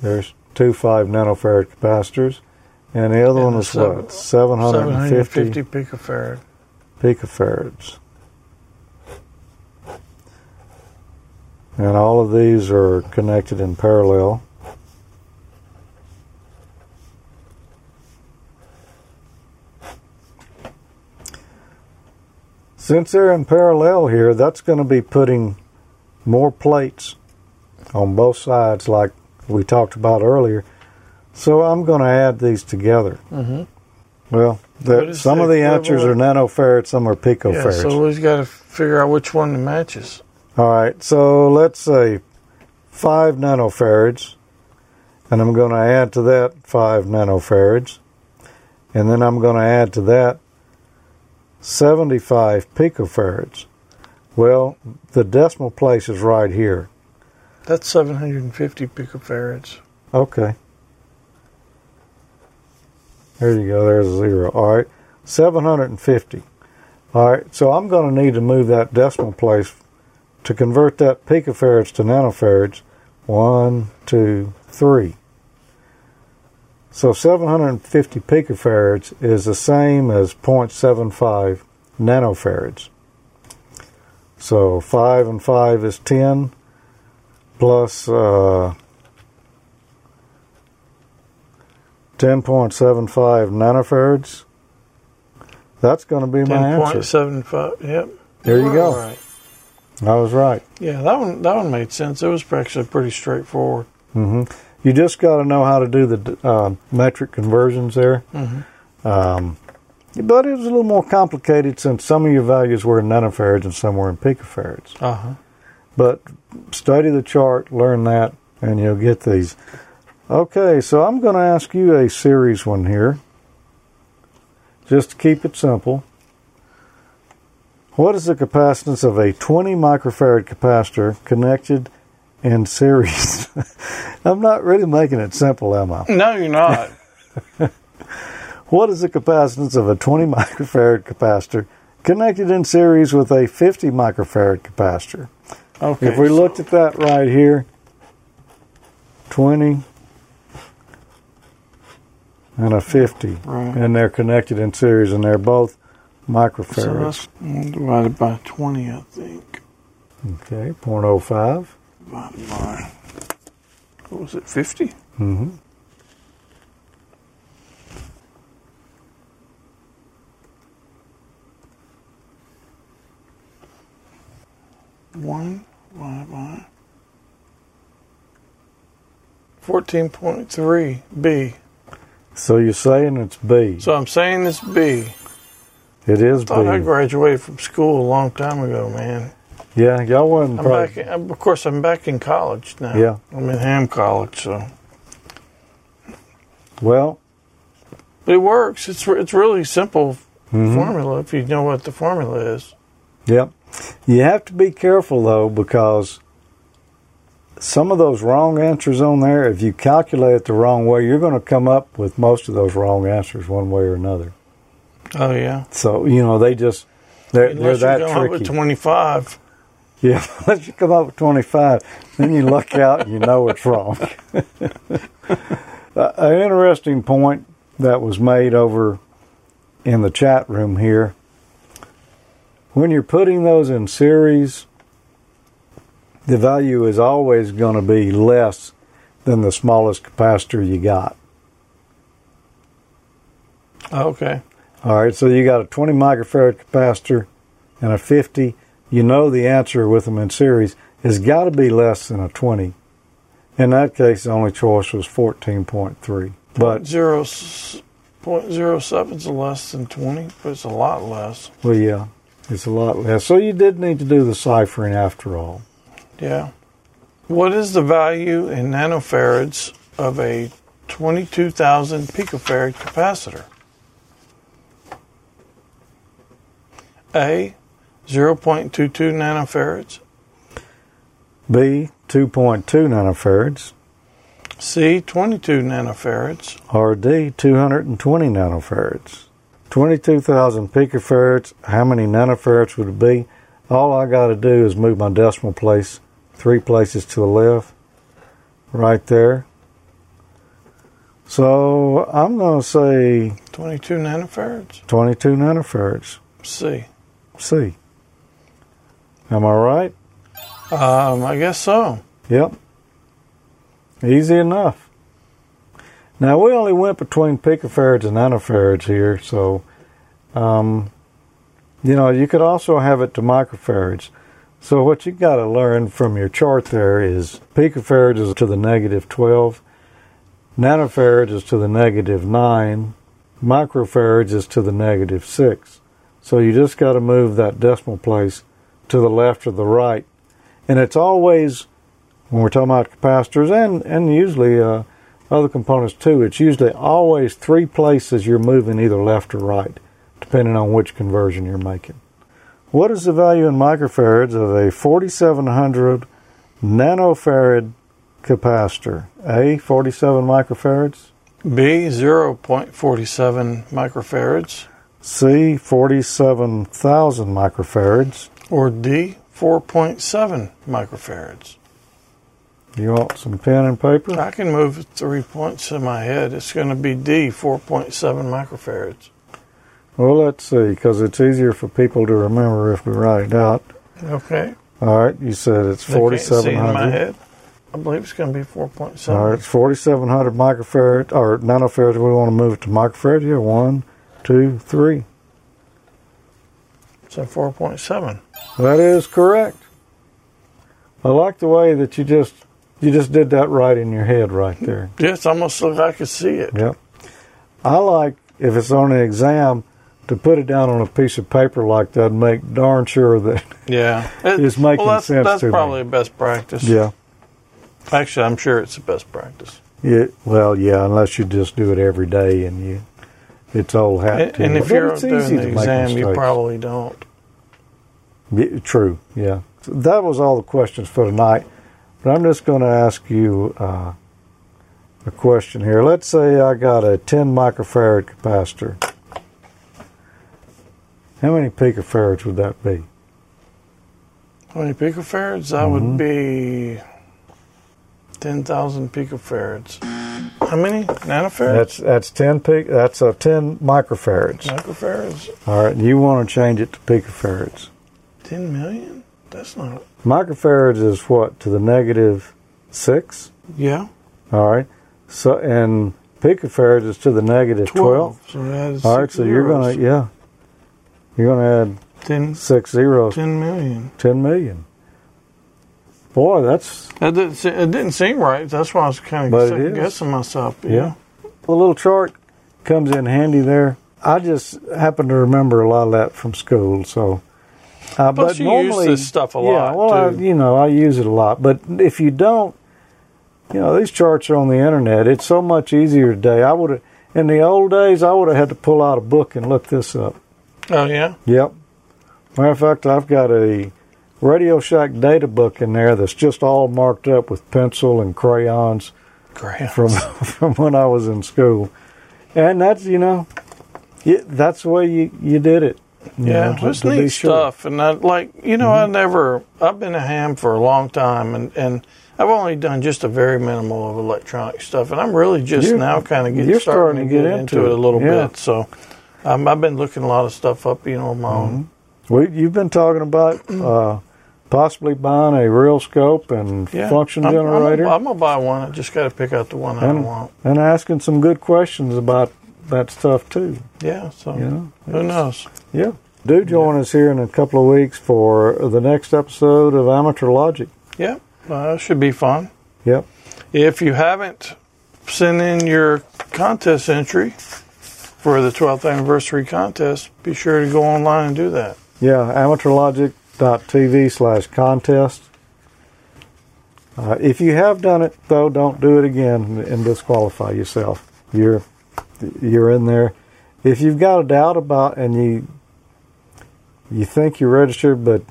There's two 5 nanofarad capacitors. And the other And one is seven- what? 750 750 picofarad. picofarads. And all of these are connected in parallel. Since they're in parallel here, that's going to be putting more plates on both sides, like we talked about earlier. So I'm going to add these together. Mhm. Well, the, some of the answers are nanofarads, some are picofarads. Yeah, so we've got to figure out which one matches. All right, so let's say five nanofarads, and I'm going to add to that five nanofarads, and then I'm going to add to that 75 picofarads. Well, the decimal place is right here. That's 750 picofarads. Okay. There you go. There's a zero. All right. 750. All right. So I'm going to need to move that decimal place to convert that picofarads to nanofarads. One, two, three. So 750 picofarads is the same as 0.75 nanofarads. So 5 and 5 is 10 plus uh, 10.75 nanofarads. That's going to be my answer. 10.75. Yep. There you go. All right. I was right. Yeah, that one that one made sense. It was actually pretty straightforward. Mm-hmm. You just got to know how to do the uh, metric conversions there. Mm-hmm. Um, but it was a little more complicated since some of your values were in nanofarads and some were in picofarads. Uh huh. But study the chart, learn that, and you'll get these. Okay, so I'm going to ask you a series one here, just to keep it simple. What is the capacitance of a 20 microfarad capacitor connected in series? *laughs* I'm not really making it simple, am I? No, you're not. *laughs* What is the capacitance of a 20 microfarad capacitor connected in series with a 50 microfarad capacitor? Okay. If we looked at that right here, 20 and a 50, Right. and they're connected in series, and they're both microfarads. so that's divided by 20, I think. Okay, 0.05. Divided by, what was it, 50? Mm-hmm. One divided by 14.3 B. So you're saying it's B. So I'm saying it's B. it is Thought I B. graduated from school a long time ago, man. Yeah, y'all wasn't I'm probably. back. In, of course, I'm back in college now. Yeah. I'm in Ham College, so Well, it works. It's it's really simple mhm. formula if you know what the formula is. Yep. You have to be careful though because some of those wrong answers on there, if you calculate it the wrong way, you're going to come up with most of those wrong answers one way or another. Oh yeah. So you know they just they're Unless they're you that come up with 25. Yeah, *laughs* unless you come up with 25, then you luck out and you know it's wrong. *laughs* An interesting point that was made over in the chat room here when you're putting those in series, the value is always going to be less than the smallest capacitor you got. Okay. All right, so you got a 20 microfarad capacitor and a 50. You know the answer with them in series has got to be less than a 20. In that case, the only choice was 14.3. But, Zero s- point zero seven's less than 20, but it's a lot less. well, yeah, it's a lot less. So you did need to do the ciphering after all. Yeah. What is the value in nanofarads of a 22,000 picofarad capacitor? A. 0.22 nanofarads. B, 2.2 nanofarads. C. 22 nanofarads. Or D, 220 nanofarads. 22,000 picofarads, how many nanofarads would it be? All I got to do is move my decimal place three places to left, right there. So I'm going to say 22 nanofarads. 22 nanofarads. C. C. Am I right? Um, I guess so. Yep. Easy enough. Now we only went between picofarads and nanofarads here, so um, you know you could also have it to microfarads. So what you got to learn from your chart there is picofarads is to the negative twelve, nanofarads is to the negative nine, microfarads is to the negative six. So you just got to move that decimal place to the left or the right, and it's always when we're talking about capacitors and and usually uh, other components too. It's usually always three places you're moving either left or right, depending on which conversion you're making. What is the value in microfarads of a 4700 nanofarad capacitor? A 47 microfarads. B. 0.47 microfarads. C 47,000 microfarads. Or D. 4.7 microfarads. You want some pen and paper? I can move three points in my head. It's going to be D. 4.7 microfarads. Well, let's see, because it's easier for people to remember if we write it out. Okay. All right, you said it's They can't see in my 4,700. head. I believe it's going to be 4.7. All right, it's 4,700 microfarad or nanofarads. We want to move it to microfarad. Yeah, one, two, three. So 4.7. That is correct. I like the way that you just you just did that right in your head right there. Yes, almost like I could see it. Yep. I like if it's on an exam to put it down on a piece of paper like that, and make darn sure that Yeah, *laughs* It's making well, that's, sense That's to me. probably best practice. yeah, Actually, I'm sure it's the best practice. yeah. Well, yeah, unless you just do it every day and you, it's old hat. And, to and you. if But you're it's doing easy the exam, you probably don't. Yeah, true. Yeah. So that was all the questions for tonight. But I'm just going to ask you uh, a question here. Let's say I got a 10 microfarad capacitor. How many picofarads would that be? How many picofarads? That Mm-hmm. would be 10,000 picofarads. How many? Nanofarads? That's that's 10 pic. That's a 10 microfarads. Microfarads? All right. And you want to change it to picofarads. 10 million? That's not. Microfarads is what to the negative six. Yeah. All right. So and picofarads is to the negative 12. 12. So that is All right. So you're gonna yeah. You're gonna add 10, six zeros, 10 million. 10 million. Boy, that's That didn't, it didn't seem right. That's why I was kind of second guessing myself. yeah. The little chart comes in handy there. I just happen to remember a lot of that from school, so. Uh, Plus but you normally, use this stuff a yeah, lot, well, I, you know, I use it a lot. But if you don't, you know, these charts are on the internet. It's so much easier today. I would have, in the old days, I would have had to pull out a book and look this up. Oh, yeah? Yep. Matter of fact, I've got a Radio Shack data book in there that's just all marked up with pencil and crayons Great. from *laughs* from when I was in school, and that's you know, yeah, that's the way you, you did it. you Yeah, know, it's neat sure. Mm-hmm. stuff. And I, like, you know, I never, I've been a ham for a long time and, and I've only done just a very minimal of electronic stuff. And I'm really just You're- now kind of getting you're starting, to get, into, it a little yeah. bit. So um, I've been looking a lot of stuff up, you know, on my Mm-hmm. own. We, you've been talking about *clears throat* uh, possibly buying a real scope and Yeah. function I'm, generator, I'm, to buy one. I just got to pick out the one I want. and asking some good questions about that stuff too. Yeah, so Yeah, who knows? Yeah. Do join us here in a couple of weeks for the next episode of Amateur Logic. Yeah, uh, should be fun. Yep. If you haven't sent in your contest entry for the 12th anniversary contest, be sure to go online and do that. Yeah, amateurlogic.tv slash contest. Uh, if you have done it, though, don't do it again and disqualify yourself. You're you're in there. If you've got a doubt about and you you think you're registered but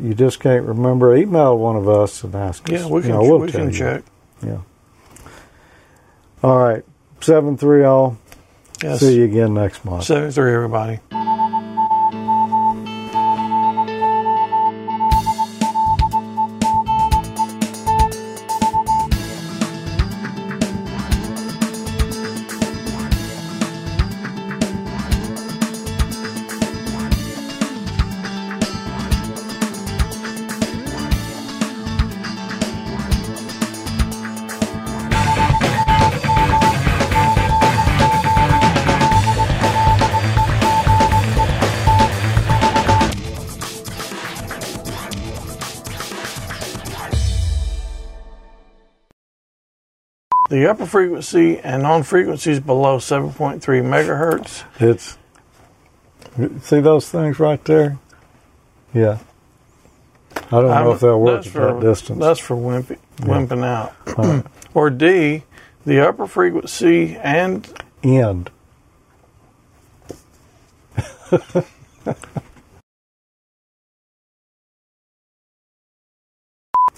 you just can't remember, email one of us and ask us. Yeah, we You can know, we'll we can you. check. Yeah. All right, seven three all. Yes. See you again next month. Seven three, everybody. The upper frequency and non frequencies below 7.3 megahertz. It's see those things right there. Yeah, I don't know I'm- if that works work that's at for, that distance. That's for wimpy, wimping out. Right. *clears throat* or D, the upper frequency and End. *laughs*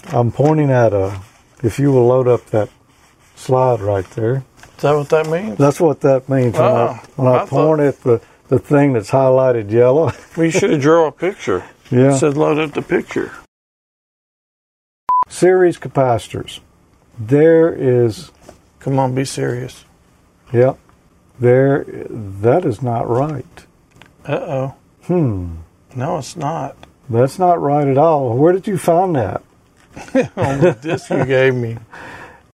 I'm pointing at a. If you will load up that slide right there, is that what that means? that's what that means. When Oh, I, when I, I point at the the thing that's highlighted yellow. We should have *laughs* draw a picture. yeah. It said load up the picture. Series capacitors. There is. Come on, be serious. Yep. There. That is not right. Uh oh. Hmm. No, it's not. That's not right at all. Where did you find that? *laughs* On the disc you gave me. *laughs*